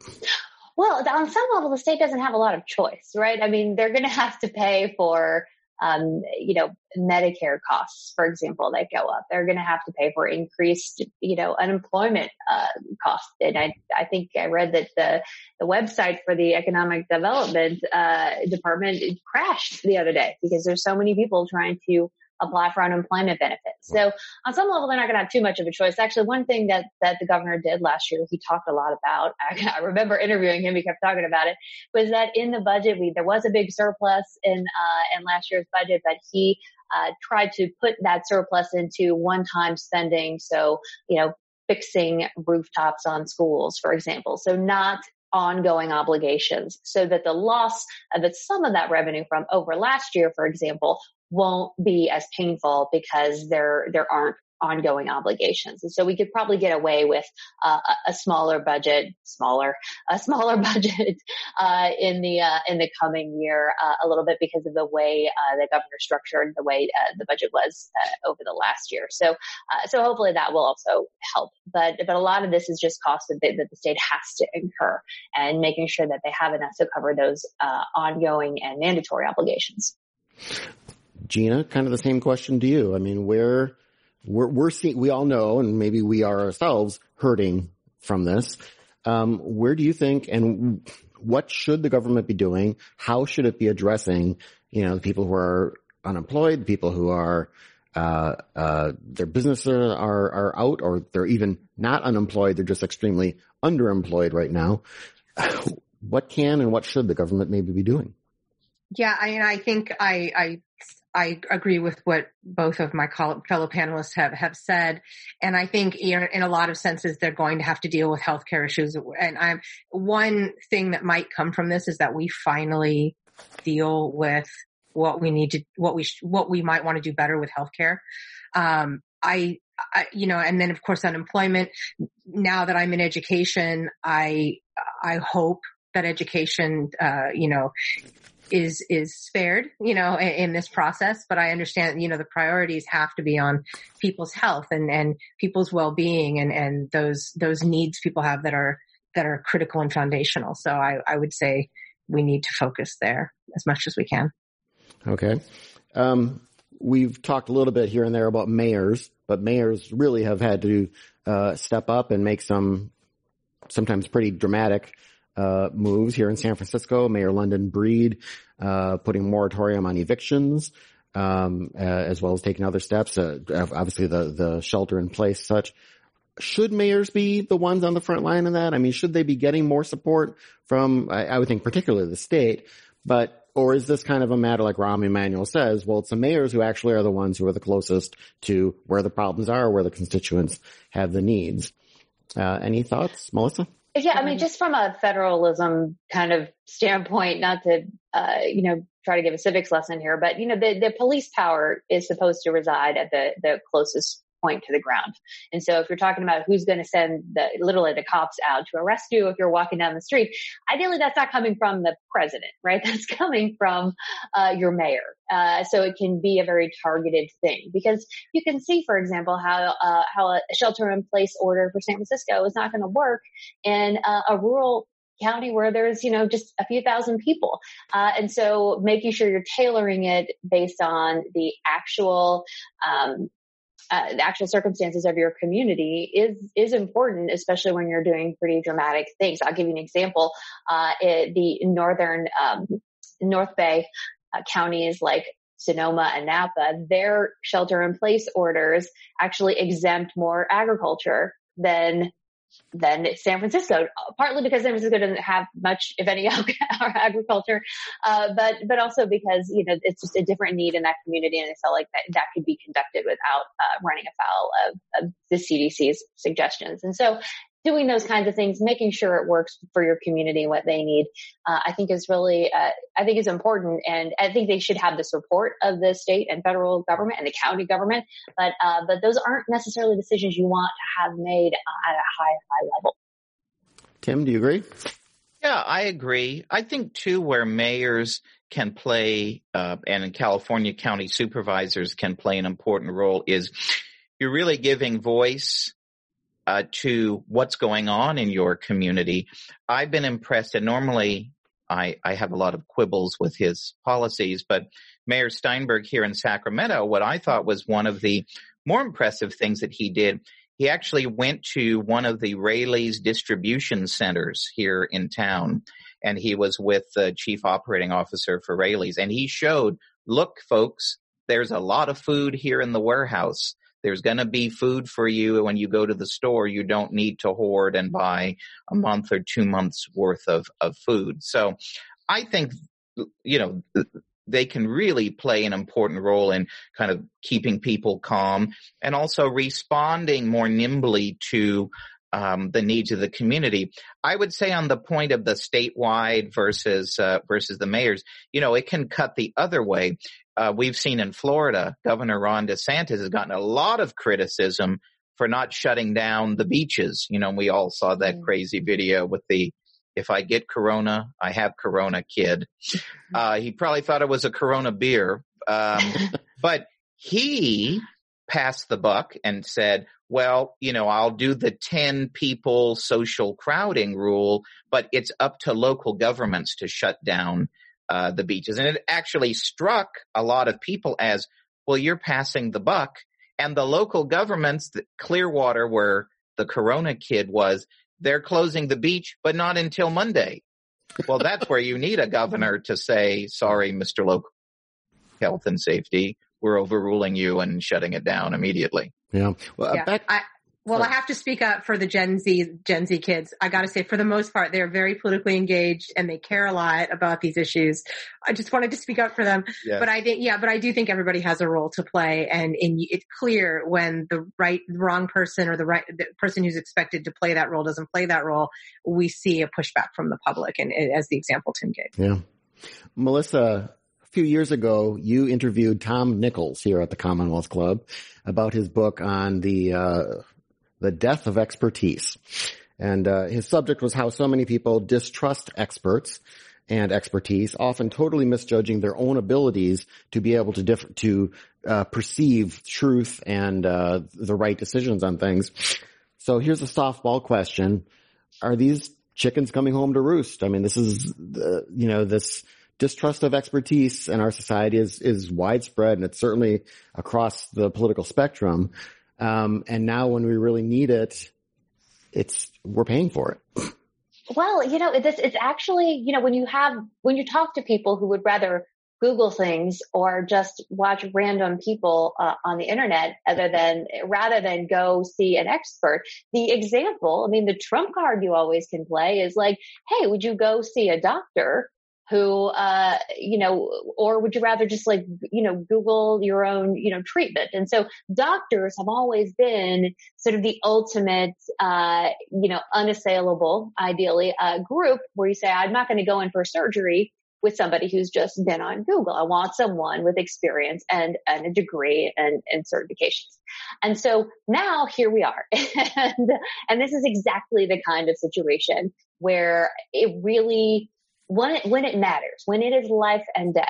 Well, on some level, the state doesn't have a lot of choice, right? I mean, they're going to have to pay for, um, you know, Medicare costs, for example, that go up. They're going to have to pay for increased, you know, unemployment uh, costs. And I, I think I read that the the website for the Economic Development uh, Department crashed the other day because there's so many people trying to apply for unemployment benefits. So on some level, they're not going to have too much of a choice. Actually, one thing that, that the governor did last year, he talked a lot about, I, I remember interviewing him, he kept talking about it, was that in the budget, we, there was a big surplus in, uh, in last year's budget, but he, uh, tried to put that surplus into one-time spending. So, you know, fixing rooftops on schools, for example. So not ongoing obligations so that the loss of some of that revenue from over last year, for example, won't be as painful because there there aren't ongoing obligations. And so we could probably get away with uh, a smaller budget, smaller, a smaller budget uh, in the uh, in the coming year uh, a little bit because of the way uh, the governor structured the way uh, the budget was over the last year. So so hopefully that will also help. But but a lot of this is just costs that, that the state has to incur and making sure that they have enough to cover those ongoing and mandatory obligations. Gina, kind of the same question to you. I mean, where we're, we're seeing, we all know, and maybe we are ourselves hurting from this. Um, where do you think, and what should the government be doing? How should it be addressing, you know, the people who are unemployed, people who are, uh, uh, their businesses are, are out or they're even not unemployed. They're just extremely underemployed right now. What can and what should the government maybe be doing? Yeah, I mean, I think I, I I agree with what both of my fellow panelists have, have said. And I think in a lot of senses, they're going to have to deal with healthcare issues. And I'm one thing that might come from this is that we finally deal with what we need to, what we, what we might want to do better with healthcare. Um, I, I, you know, and then of course unemployment. Now that I'm in education, I, I hope that education, uh, you know, is is spared, you know, in, in, this process. But I understand, you know, the priorities have to be on people's health and and people's well being and and those those needs people have that are that are critical and foundational. So I I would say we need to focus there as much as we can. Okay. Um, we've talked a little bit here and there about mayors, but mayors really have had to uh, step up and make some sometimes pretty dramatic uh, moves here in San Francisco. Mayor London Breed uh, putting moratorium on evictions, um, uh, as well as taking other steps. Uh, obviously, the the shelter in place such. Should mayors be the ones on the front line of that? I mean, should they be getting more support from? I, I would think particularly the state, but or is this kind of a matter like Rahm Emanuel says? Well, it's the mayors who actually are the ones who are the closest to where the problems are, where the constituents have the needs. Uh, any thoughts, Melissa? Yeah, I mean, just from a federalism kind of standpoint, not to, uh, you know, try to give a civics lesson here, but you know, the, the police power is supposed to reside at the, the closest point to the ground. And so if you're talking about who's going to send the literally the cops out to arrest you if you're walking down the street, ideally that's not coming from the president, right? That's coming from uh, your mayor. Uh, so it can be a very targeted thing because you can see, for example, how uh, how a shelter in place order for San Francisco is not going to work in a rural county where there's, you know, just a few thousand people. Uh, and so making sure you're tailoring it based on the actual, um, uh, the actual circumstances of your community is is important, especially when you're doing pretty dramatic things. I'll give you an example. Uh, it, the northern um, North Bay uh, counties like Sonoma and Napa, their shelter in place orders actually exempt more agriculture than than San Francisco, partly because San Francisco doesn't have much, if any, agriculture, uh, but but also because you know it's just a different need in that community, and I felt like that that could be conducted without uh, running afoul of, of the CDC's suggestions. And so doing those kinds of things, making sure it works for your community, what they need, uh, I think is really, uh, I think is important. And I think they should have the support of the state and federal government and the county government. But, uh, but those aren't necessarily decisions you want to have made uh, at a high, high level. Tim, do you agree? Yeah, I agree. I think too, where mayors can play, uh, and in California county supervisors can play an important role is you're really giving voice uh, to what's going on in your community. I've been impressed, and normally I, I have a lot of quibbles with his policies, but Mayor Steinberg here in Sacramento, what I thought was one of the more impressive things that he did, he actually went to one of the Raley's distribution centers here in town, and he was with the chief operating officer for Raley's, and he showed, look, folks, there's a lot of food here in the warehouse. There's going to be food for you when you go to the store. You don't need to hoard and buy a month or two months worth of, of food. So I think, you know, they can really play an important role in kind of keeping people calm and also responding more nimbly to um, the needs of the community. I would say on the point of the statewide versus uh, versus the mayors, you know, it can cut the other way. Uh, we've seen in Florida, Governor Ron DeSantis has gotten a lot of criticism for not shutting down the beaches. You know, we all saw that mm. crazy video with the if I get Corona, I have Corona kid. Uh, he probably thought it was a Corona beer. Um, but he passed the buck and said, well, you know, I'll do the 10 people social crowding rule, but it's up to local governments to shut down uh, the beaches. And it actually struck a lot of people as, well, you're passing the buck. And the local governments, Clearwater, where the Corona kid was, they're closing the beach, but not until Monday. Well, that's where you need a governor to say, sorry, Mr. Local Health and Safety, we're overruling you and shutting it down immediately. Yeah. Well, yeah. Back- I, well, I have to speak up for the Gen Z Gen Z kids. I got to say, for the most part, they're very politically engaged and they care a lot about these issues. I just wanted to speak up for them. Yeah. But I think, yeah, but I do think everybody has a role to play, and, and it's clear when the right, wrong person or the right the person who's expected to play that role doesn't play that role. We see a pushback from the public, and as the example Tim gave. Yeah, Melissa, A few years ago, you interviewed Tom Nichols here at the Commonwealth Club about his book on the uh, the death of expertise, and uh, his subject was how so many people distrust experts and expertise, often totally misjudging their own abilities to be able to to uh, perceive truth and uh, the right decisions on things. So here's a softball question: Are these chickens coming home to roost? I mean, this is the, you know this distrust of expertise in our society is is widespread, and it's certainly across the political spectrum. Um, and now, when we really need it, it's we're paying for it. Well, you know, this it's actually you know when you have when you talk to people who would rather Google things or just watch random people uh, on the internet other than rather than go see an expert. The example, I mean, the trump card you always can play is like, Hey, would you go see a doctor? Who, uh, you know, or would you rather just like, you know, Google your own, you know, treatment? And so doctors have always been sort of the ultimate, uh, you know, unassailable, ideally, uh, group where you say, I'm not going to go in for surgery with somebody who's just been on Google. I want someone with experience and, and a degree and, and certifications. And so now here we are. and, and this is exactly the kind of situation where it really when it, when it matters, when it is life and death,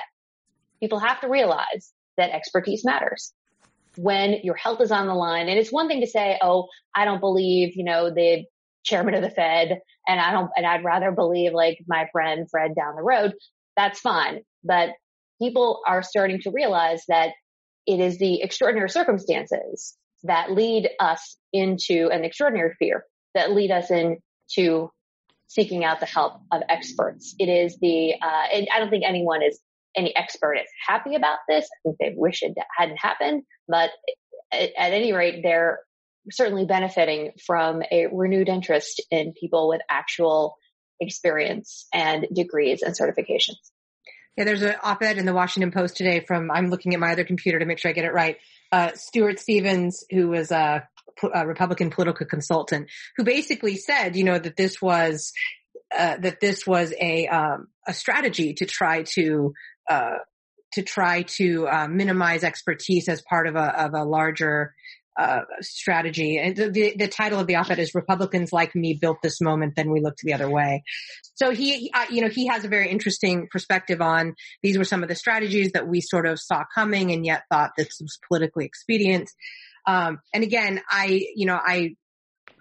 people have to realize that expertise matters. When your health is on the line, and it's one thing to say, "Oh, I don't believe," you know, the chairman of the Fed, and I don't, and I'd rather believe like my friend Fred down the road. That's fine, but people are starting to realize that it is the extraordinary circumstances that lead us into an extraordinary fear that lead us into seeking out the help of experts. It is the, uh, and I don't think anyone is, any expert is happy about this. I think they wish it hadn't happened, but at, any rate, they're certainly benefiting from a renewed interest in people with actual experience and degrees and certifications. Yeah, there's an op-ed in the Washington Post today from, I'm looking at my other computer to make sure I get it right. Uh, Stuart Stevens, who was a a Republican political consultant who basically said, you know, that this was uh, that this was a um, a strategy to try to uh, to try to uh, minimize expertise as part of a of a larger uh, strategy. And the, the title of the op-ed is "Republicans like me built this moment, then we looked the other way." So he, uh, you know, he has a very interesting perspective on these were some of the strategies that we sort of saw coming and yet thought this was politically expedient. Um, and again, I, you know, I,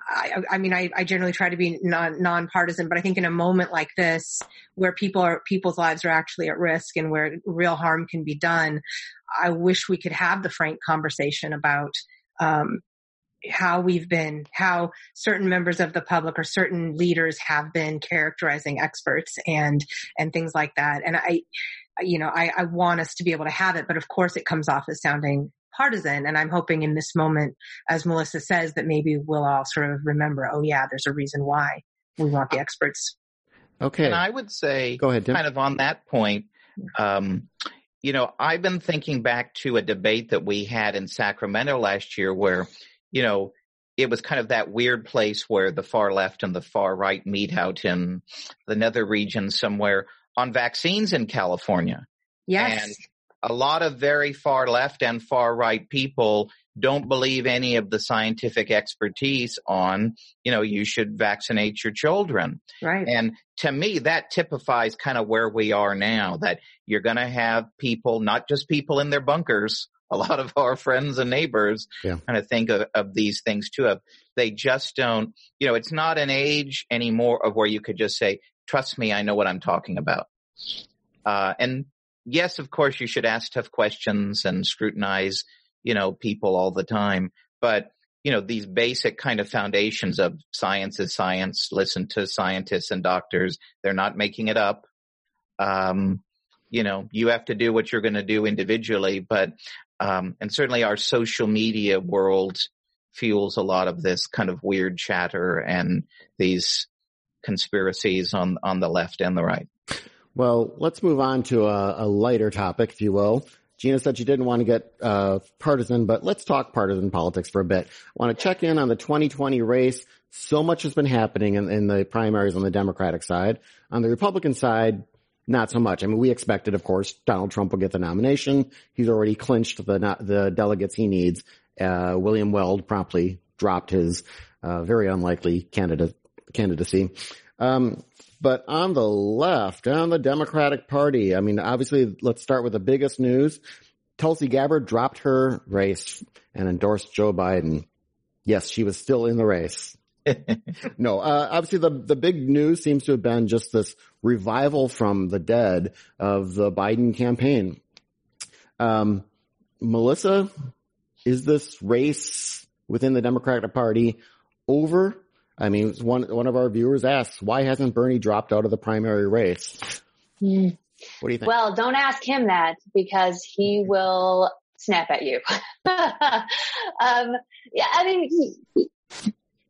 I, I mean, I, I, generally try to be non, nonpartisan, but I think in a moment like this, where people are, people's lives are actually at risk and where real harm can be done, I wish we could have the frank conversation about, um, how we've been, how certain members of the public or certain leaders have been characterizing experts and, and things like that. And I, you know, I, I want us to be able to have it, but of course it comes off as sounding partisan. And I'm hoping in this moment, as Melissa says, that maybe we'll all sort of remember, oh yeah, there's a reason why we want the experts. Okay. And I would say, go ahead, Tim. kind of on that point, um, you know, I've been thinking back to a debate that we had in Sacramento last year where, you know, it was kind of that weird place where the far left and the far right meet out in the nether region somewhere on vaccines in California. Yes. And a lot of very far left and far right people don't believe any of the scientific expertise on, you know, you should vaccinate your children. Right. And to me, that typifies kind of where we are now, that you're going to have people, not just people in their bunkers, a lot of our friends and neighbors Yeah. kind of think of, of these things too. Of they just don't, you know, it's not an age anymore of where you could just say, trust me, I know what I'm talking about. Uh, and yes, of course, you should ask tough questions and scrutinize, you know, people all the time. But, you know, these basic kind of foundations of science is science, listen to scientists and doctors. They're not making it up. Um, you know, you have to do what you're going to do individually, but, um, and certainly our social media world fuels a lot of this kind of weird chatter and these conspiracies on, on the left and the right. Well, let's move on to a, a lighter topic, if you will. Gina said she didn't want to get uh, partisan, but let's talk partisan politics for a bit. I want to check in on the 2020 race. So much has been happening in, in the primaries on the Democratic side. On the Republican side, not so much. I mean, we expected, of course, Donald Trump will get the nomination. He's already clinched the the delegates he needs. Uh, William Weld promptly dropped his uh, very unlikely candidate candidacy. Um, but on the left, on the Democratic Party, I mean, obviously, let's start with the biggest news. Tulsi Gabbard dropped her race and endorsed Joe Biden. Yes, she was still in the race. no, uh, obviously the, the big news seems to have been just this revival from the dead of the Biden campaign. Um, Melissa, is this race within the Democratic Party over? I mean, one, one of our viewers asks, why hasn't Bernie dropped out of the primary race? Hmm. What do you think? Well, don't ask him that because he will snap at you. um, yeah, I mean, he,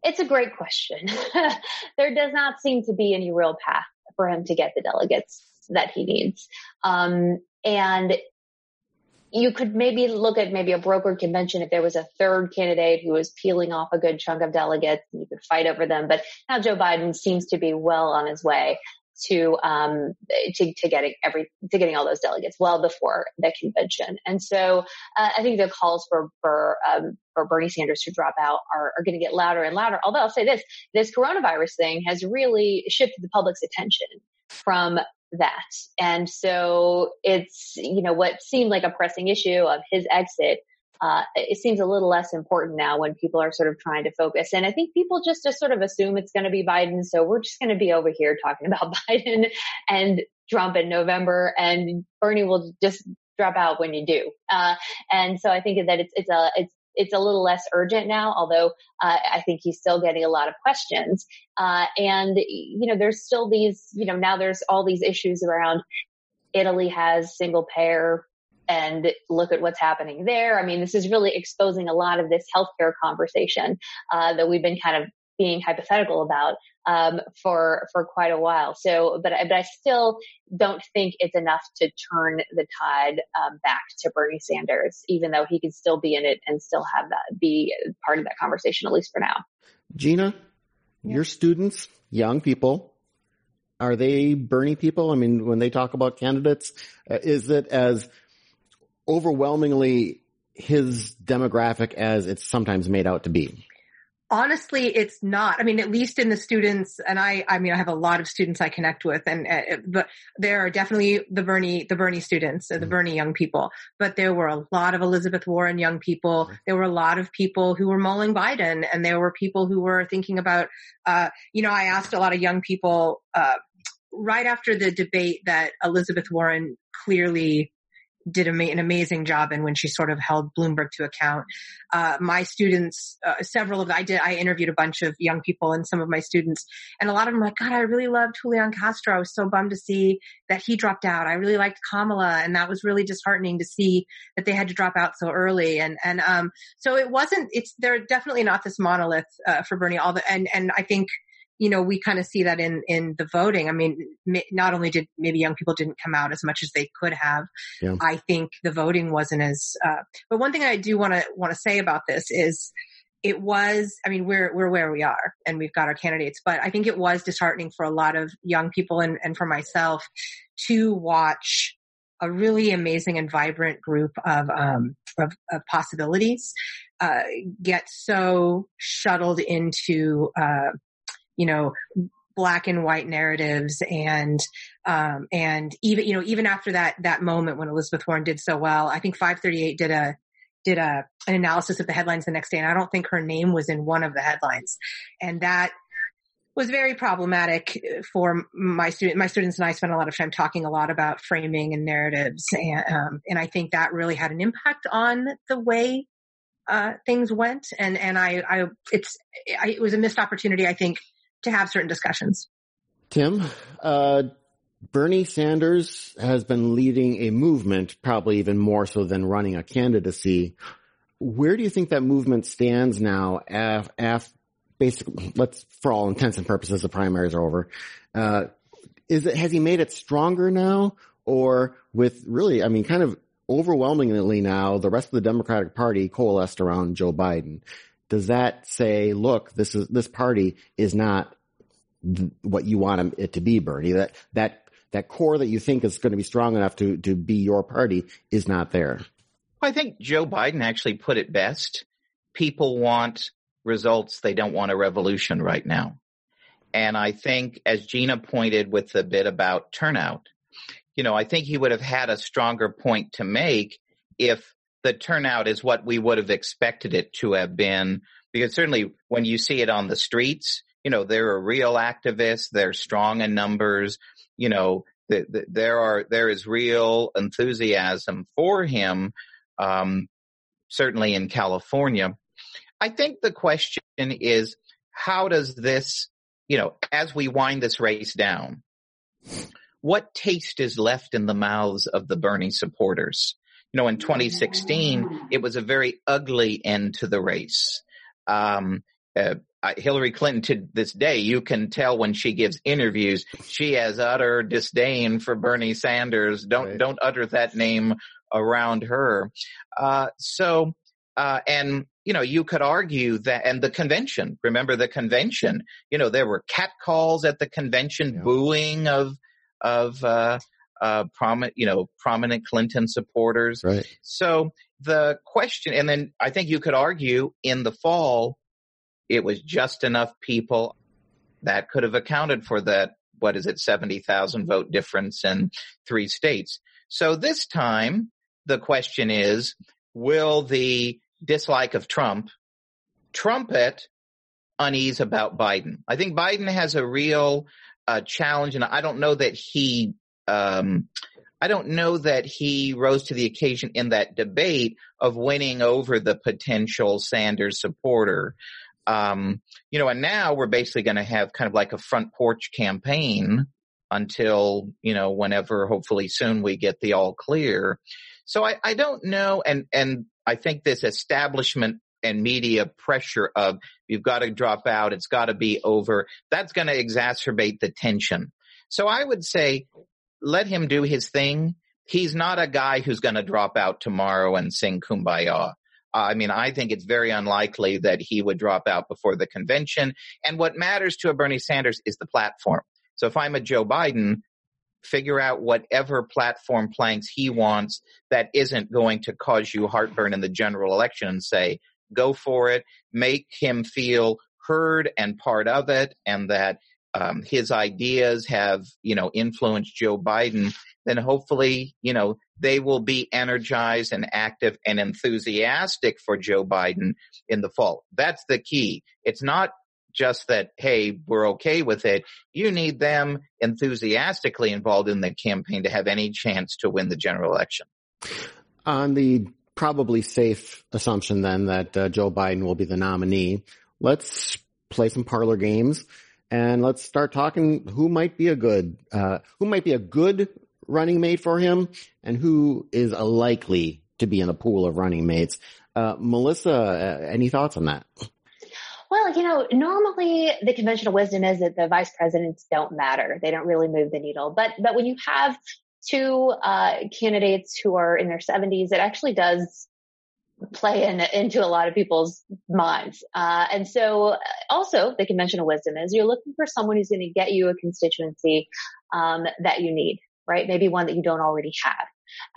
it's a great question. there does not seem to be any real path for him to get the delegates that he needs. Um, and you could maybe look at maybe a brokered convention if there was a third candidate who was peeling off a good chunk of delegates and you could fight over them. But now Joe Biden seems to be well on his way to um to, to getting every to getting all those delegates well before the convention. And so uh, I think the calls for for um, for Bernie Sanders to drop out are, are going to get louder and louder. Although I'll say this: this coronavirus thing has really shifted the public's attention from that. And so it's, you know, what seemed like a pressing issue of his exit, uh, it seems a little less important now when people are sort of trying to focus. And I think people just, just sort of assume it's going to be Biden. So we're just going to be over here talking about Biden and Trump in November and Bernie will just drop out when you do. Uh, and so I think that it's, it's a, it's, it's a little less urgent now, although uh, I think he's still getting a lot of questions. Uh, and you know, there's still these, you know, now there's all these issues around Italy has single payer and look at what's happening there. I mean, this is really exposing a lot of this healthcare conversation uh, that we've been kind of being hypothetical about um, for for quite a while. So, but but I still don't think it's enough to turn the tide um, back to Bernie Sanders, even though he could still be in it and still have that be part of that conversation at least for now. Gina, Yeah. your students, young people, are they Bernie people? I mean, when they talk about candidates, uh, is it as overwhelmingly his demographic as it's sometimes made out to be? Honestly it's not. I mean at least in the students and i i mean i have a lot of students i connect with and uh, but there are definitely the bernie the bernie students the Mhm. bernie young people but there were a lot of elizabeth warren young people. There were a lot of people who were mulling biden and there were people who were thinking about uh you know i asked a lot of young people uh right after the debate that elizabeth warren clearly did an amazing job and when she sort of held Bloomberg to account. Uh, my students, uh, several of I did, I interviewed a bunch of young people and some of my students, and a lot of them like, God, I really loved Julian Castro. I was so bummed to see that he dropped out. I really liked Kamala, and that was really disheartening to see that they had to drop out so early. And and um, so it wasn't. It's they're definitely not this monolith uh, for Bernie. All the and and I think you know, we kind of see that in, in the voting. I mean, not only did maybe young people didn't come out as much as they could have, Yeah. I think the voting wasn't as, uh, but one thing I do want to, want to say about this is it was, I mean, we're, we're where we are and we've got our candidates, but I think it was disheartening for a lot of young people and, and for myself to watch a really amazing and vibrant group of, um, of, of possibilities, uh, get so shuttled into, uh, you know, black and white narratives and um, and even you know even after that that moment when Elizabeth Warren did so well, I think 538 did a did a an analysis of the headlines the next day, and I don't think her name was in one of the headlines, and that was very problematic for my student. My students and I spent a lot of time talking a lot about framing and narratives, and um, and I think that really had an impact on the way uh, things went. And and I, I it's I, it was a missed opportunity, I think, to have certain discussions. Tim, uh, Bernie Sanders has been leading a movement, probably even more so than running a candidacy. Where do you think that movement stands now? Af, af basically, let's for all intents and purposes, the primaries are over. Uh, is it has he made it stronger now, or with really, I mean, kind of overwhelmingly now, the rest of the Democratic Party coalesced around Joe Biden? Does that say, look, this is this party is not what you want it to be, Bernie? That that that core that you think is going to be strong enough to, to be your party is not there. I think Joe Biden actually put it best. People want results. They don't want a revolution right now. And I think as Gina pointed with the bit about turnout, you know, I think he would have had a stronger point to make if the turnout is what we would have expected it to have been. Because certainly when you see it on the streets, you know, there are real activists. They're strong in numbers you know, the, the, there are, there is real enthusiasm for him, um, certainly in California. I think the question is, how does this, you know, as we wind this race down, what taste is left in the mouths of the Bernie supporters? You know, in 2016, it was a very ugly end to the race. Um, uh, Hillary Clinton to this day, you can tell when she gives interviews, she has utter disdain for Bernie Sanders. Don't right. don't utter that name around her. Uh, so, uh, and you know, you could argue that, and the convention. Remember the convention? You know, there were catcalls at the convention, yeah. booing of of uh, uh, prominent, you know, prominent Clinton supporters. Right. So the question, and then I think you could argue in the fall it was just enough people that could have accounted for that, what is it, 70,000 vote difference in three states. So this time, the question is, will the dislike of Trump trumpet unease about Biden? I think Biden has a real uh, challenge, and I don't know that he, um, I don't know that he rose to the occasion in that debate of winning over the potential Sanders supporter. Um, you know, and now we're basically going to have kind of like a front porch campaign until, you know, whenever hopefully soon we get the all clear. So I, I don't know. And, and I think this establishment and media pressure of you've got to drop out. It's got to be over. That's going to exacerbate the tension. So I would say let him do his thing. He's not a guy who's going to drop out tomorrow and sing kumbaya. I mean, I think it's very unlikely that he would drop out before the convention. And what matters to a Bernie Sanders is the platform. So if I'm a Joe Biden, figure out whatever platform planks he wants that isn't going to cause you heartburn in the general election and say, go for it, make him feel heard and part of it and that um, his ideas have, you know, influenced Joe Biden, then hopefully, you know, they will be energized and active and enthusiastic for Joe Biden in the fall. That's the key. It's not just that, hey, we're okay with it. You need them enthusiastically involved in the campaign to have any chance to win the general election. On the probably safe assumption then that uh, Joe Biden will be the nominee, let's play some parlor games and let's start talking who might be a good, uh, who might be a good running mate for him and who is a likely to be in the pool of running mates. Uh, Melissa, uh, any thoughts on that? Well, you know, normally the conventional wisdom is that the vice presidents don't matter. They don't really move the needle. But, but when you have two, uh, candidates who are in their seventies, it actually does play in, into a lot of people's minds. Uh, and so uh, also the conventional wisdom is you're looking for someone who's going to get you a constituency, um, that you need right? Maybe one that you don't already have.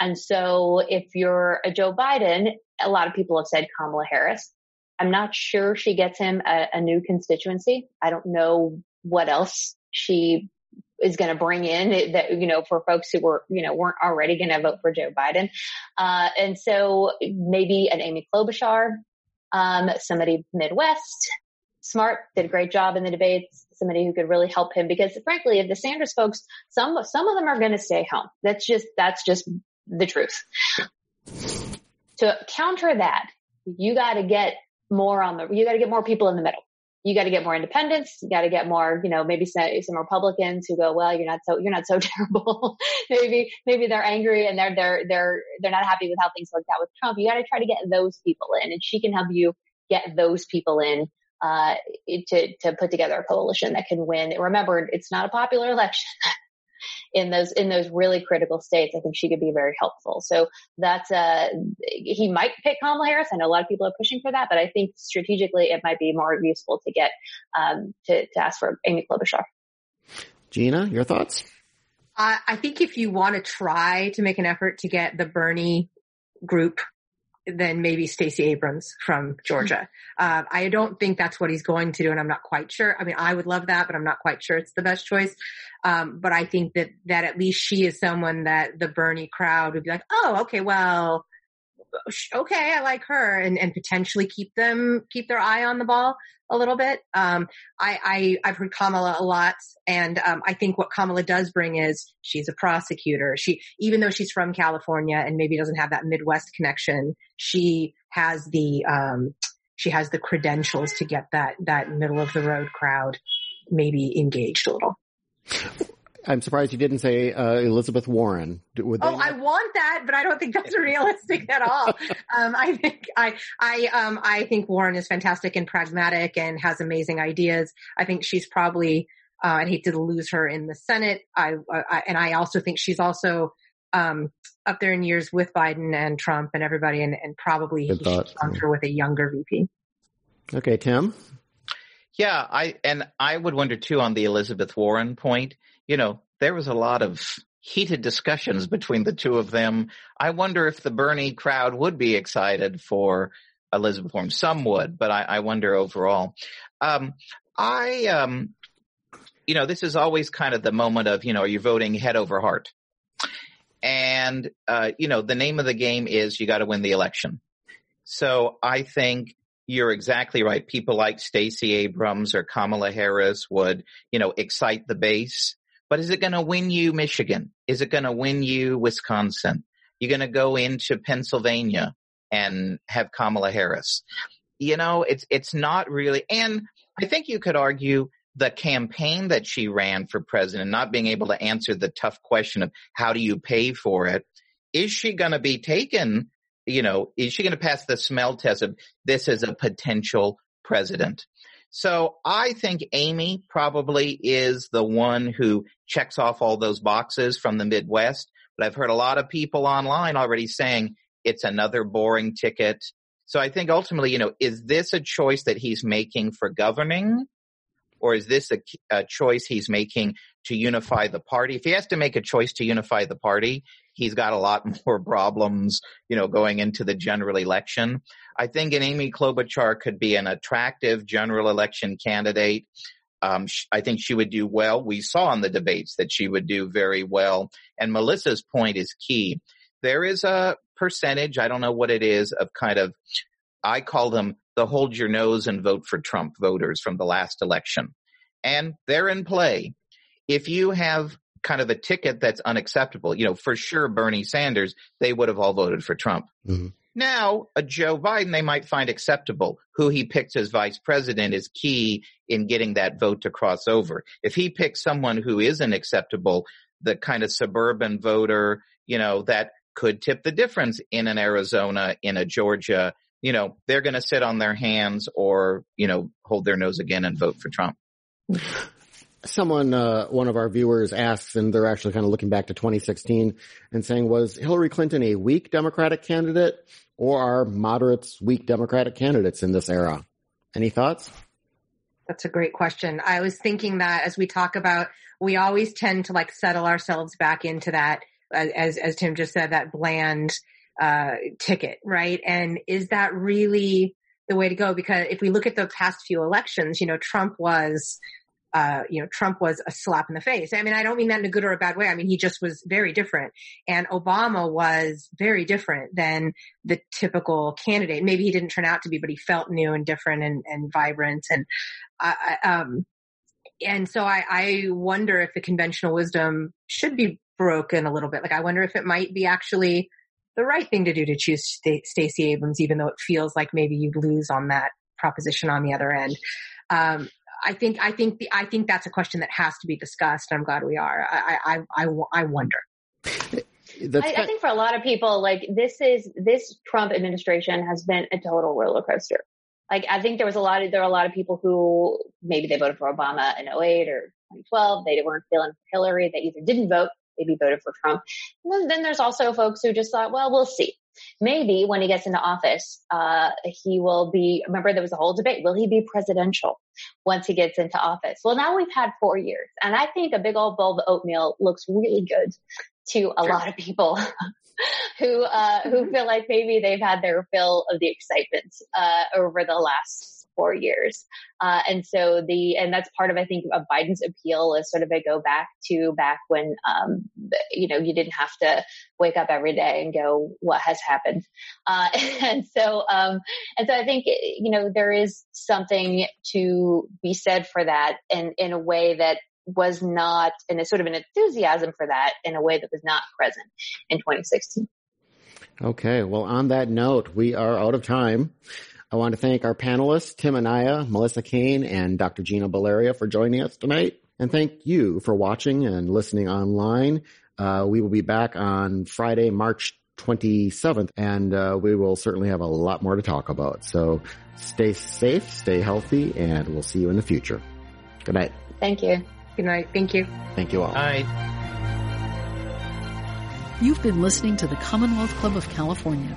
And so if you're a Joe Biden, a lot of people have said Kamala Harris. I'm not sure she gets him a, a new constituency. I don't know what else she is going to bring in that, you know, for folks who were, you know, weren't already going to vote for Joe Biden. Uh, and so maybe an Amy Klobuchar, um, somebody Midwest, smart, did a great job in the debates, somebody who could really help him because frankly, if the Sanders folks, some, some of them are going to stay home. That's just, that's just the truth. To counter that, you got to get more on the, you got to get more people in the middle. You got to get more independents. You got to get more, you know, maybe some, some Republicans who go, well, you're not so, you're not so terrible. maybe, maybe they're angry and they're, they're, they're, they're not happy with how things worked out with Trump. You got to try to get those people in and she can help you get those people in uh, to to put together a coalition that can win. Remember, it's not a popular election. in those in those really critical states, I think she could be very helpful. So that's uh he might pick Kamala Harris. I know a lot of people are pushing for that, but I think strategically it might be more useful to get um to, to ask for Amy Klobuchar. Gina, your thoughts? Uh, I think if you want to try to make an effort to get the Bernie group than maybe Stacey Abrams from Georgia. Uh, I don't think that's what he's going to do, and I'm not quite sure. I mean, I would love that, but I'm not quite sure it's the best choice. Um, but I think that that at least she is someone that the Bernie crowd would be like, oh, okay, well, okay, I like her, and and potentially keep them keep their eye on the ball a little bit. Um, I, I have heard Kamala a lot, and um, I think what Kamala does bring is she's a prosecutor. She even though she's from California and maybe doesn't have that Midwest connection, she has the um, she has the credentials to get that that middle of the road crowd maybe engaged a little. I'm surprised you didn't say uh, Elizabeth Warren. oh, not- I want that, but I don't think that's realistic at all. Um, I think I I um I think Warren is fantastic and pragmatic and has amazing ideas. I think she's probably uh, I'd hate to lose her in the Senate. I, I and I also think she's also um, up there in years with Biden and Trump and everybody, and, and probably Good he should her with a younger VP. Okay, Tim. Yeah, I and I would wonder too on the Elizabeth Warren point you know, there was a lot of heated discussions between the two of them. I wonder if the Bernie crowd would be excited for Elizabeth Warren. Some would, but I, I wonder overall. Um, I, um, you know, this is always kind of the moment of, you know, are you voting head over heart? And, uh, you know, the name of the game is you got to win the election. So I think you're exactly right. People like Stacey Abrams or Kamala Harris would, you know, excite the base. But is it going to win you Michigan? Is it going to win you Wisconsin? You're going to go into Pennsylvania and have Kamala Harris. You know, it's, it's not really, and I think you could argue the campaign that she ran for president, not being able to answer the tough question of how do you pay for it. Is she going to be taken? You know, is she going to pass the smell test of this is a potential president? So I think Amy probably is the one who checks off all those boxes from the Midwest. But I've heard a lot of people online already saying it's another boring ticket. So I think ultimately, you know, is this a choice that he's making for governing? Or is this a, a choice he's making to unify the party? If he has to make a choice to unify the party, he's got a lot more problems, you know, going into the general election. I think an Amy Klobuchar could be an attractive general election candidate. Um, I think she would do well. We saw in the debates that she would do very well. And Melissa's point is key. There is a percentage, I don't know what it is, of kind of, I call them the hold your nose and vote for Trump voters from the last election. And they're in play. If you have kind of a ticket that's unacceptable. You know, for sure, Bernie Sanders, they would have all voted for Trump. Mm-hmm. Now, a Joe Biden, they might find acceptable. Who he picks as vice president is key in getting that vote to cross over. If he picks someone who isn't acceptable, the kind of suburban voter, you know, that could tip the difference in an Arizona, in a Georgia, you know, they're going to sit on their hands or, you know, hold their nose again and vote for Trump someone, uh, one of our viewers asks, and they're actually kind of looking back to 2016 and saying, was Hillary Clinton a weak Democratic candidate or are moderates weak Democratic candidates in this era? Any thoughts? That's a great question. I was thinking that as we talk about, we always tend to like settle ourselves back into that as as Tim just said, that bland uh, ticket, right? And is that really the way to go? Because if we look at the past few elections, you know, Trump was uh, you know, Trump was a slap in the face. I mean, I don't mean that in a good or a bad way. I mean, he just was very different. And Obama was very different than the typical candidate. Maybe he didn't turn out to be, but he felt new and different and, and vibrant. And, I, um, and so I, I wonder if the conventional wisdom should be broken a little bit. Like, I wonder if it might be actually the right thing to do to choose St- Stacey Abrams, even though it feels like maybe you'd lose on that proposition on the other end. Um, I think I think the, I think that's a question that has to be discussed. I'm glad we are. I I I, I wonder. I, I think for a lot of people, like this is this Trump administration has been a total roller coaster. Like I think there was a lot of there are a lot of people who maybe they voted for Obama in 08 or 2012. They weren't feeling Hillary. They either didn't vote, maybe voted for Trump. And then, then there's also folks who just thought, well, we'll see maybe when he gets into office, uh, he will be, remember there was a whole debate. Will he be presidential once he gets into office? Well, now we've had four years and I think a big old bowl of oatmeal looks really good to a lot of people who, uh, who mm-hmm. feel like maybe they've had their fill of the excitement, uh, over the last four years. Uh, and so the, and that's part of, I think, of Biden's appeal is sort of a go back to back when, um, you know, you didn't have to wake up every day and go, what has happened? Uh, and so, um, and so I think, you know, there is something to be said for that and in a way that was not, and a sort of an enthusiasm for that in a way that was not present in 2016. Okay. Well, on that note, we are out of time. I want to thank our panelists, Tim Anaya, Melissa Caen, and Dr. Gina Baleria for joining us tonight. And thank you for watching and listening online. Uh, we will be back on Friday, March 27th, and uh, we will certainly have a lot more to talk about. So stay safe, stay healthy, and we'll see you in the future. Good night. Thank you. Good night. Thank you. Thank you all. Bye. You've been listening to the Commonwealth Club of California.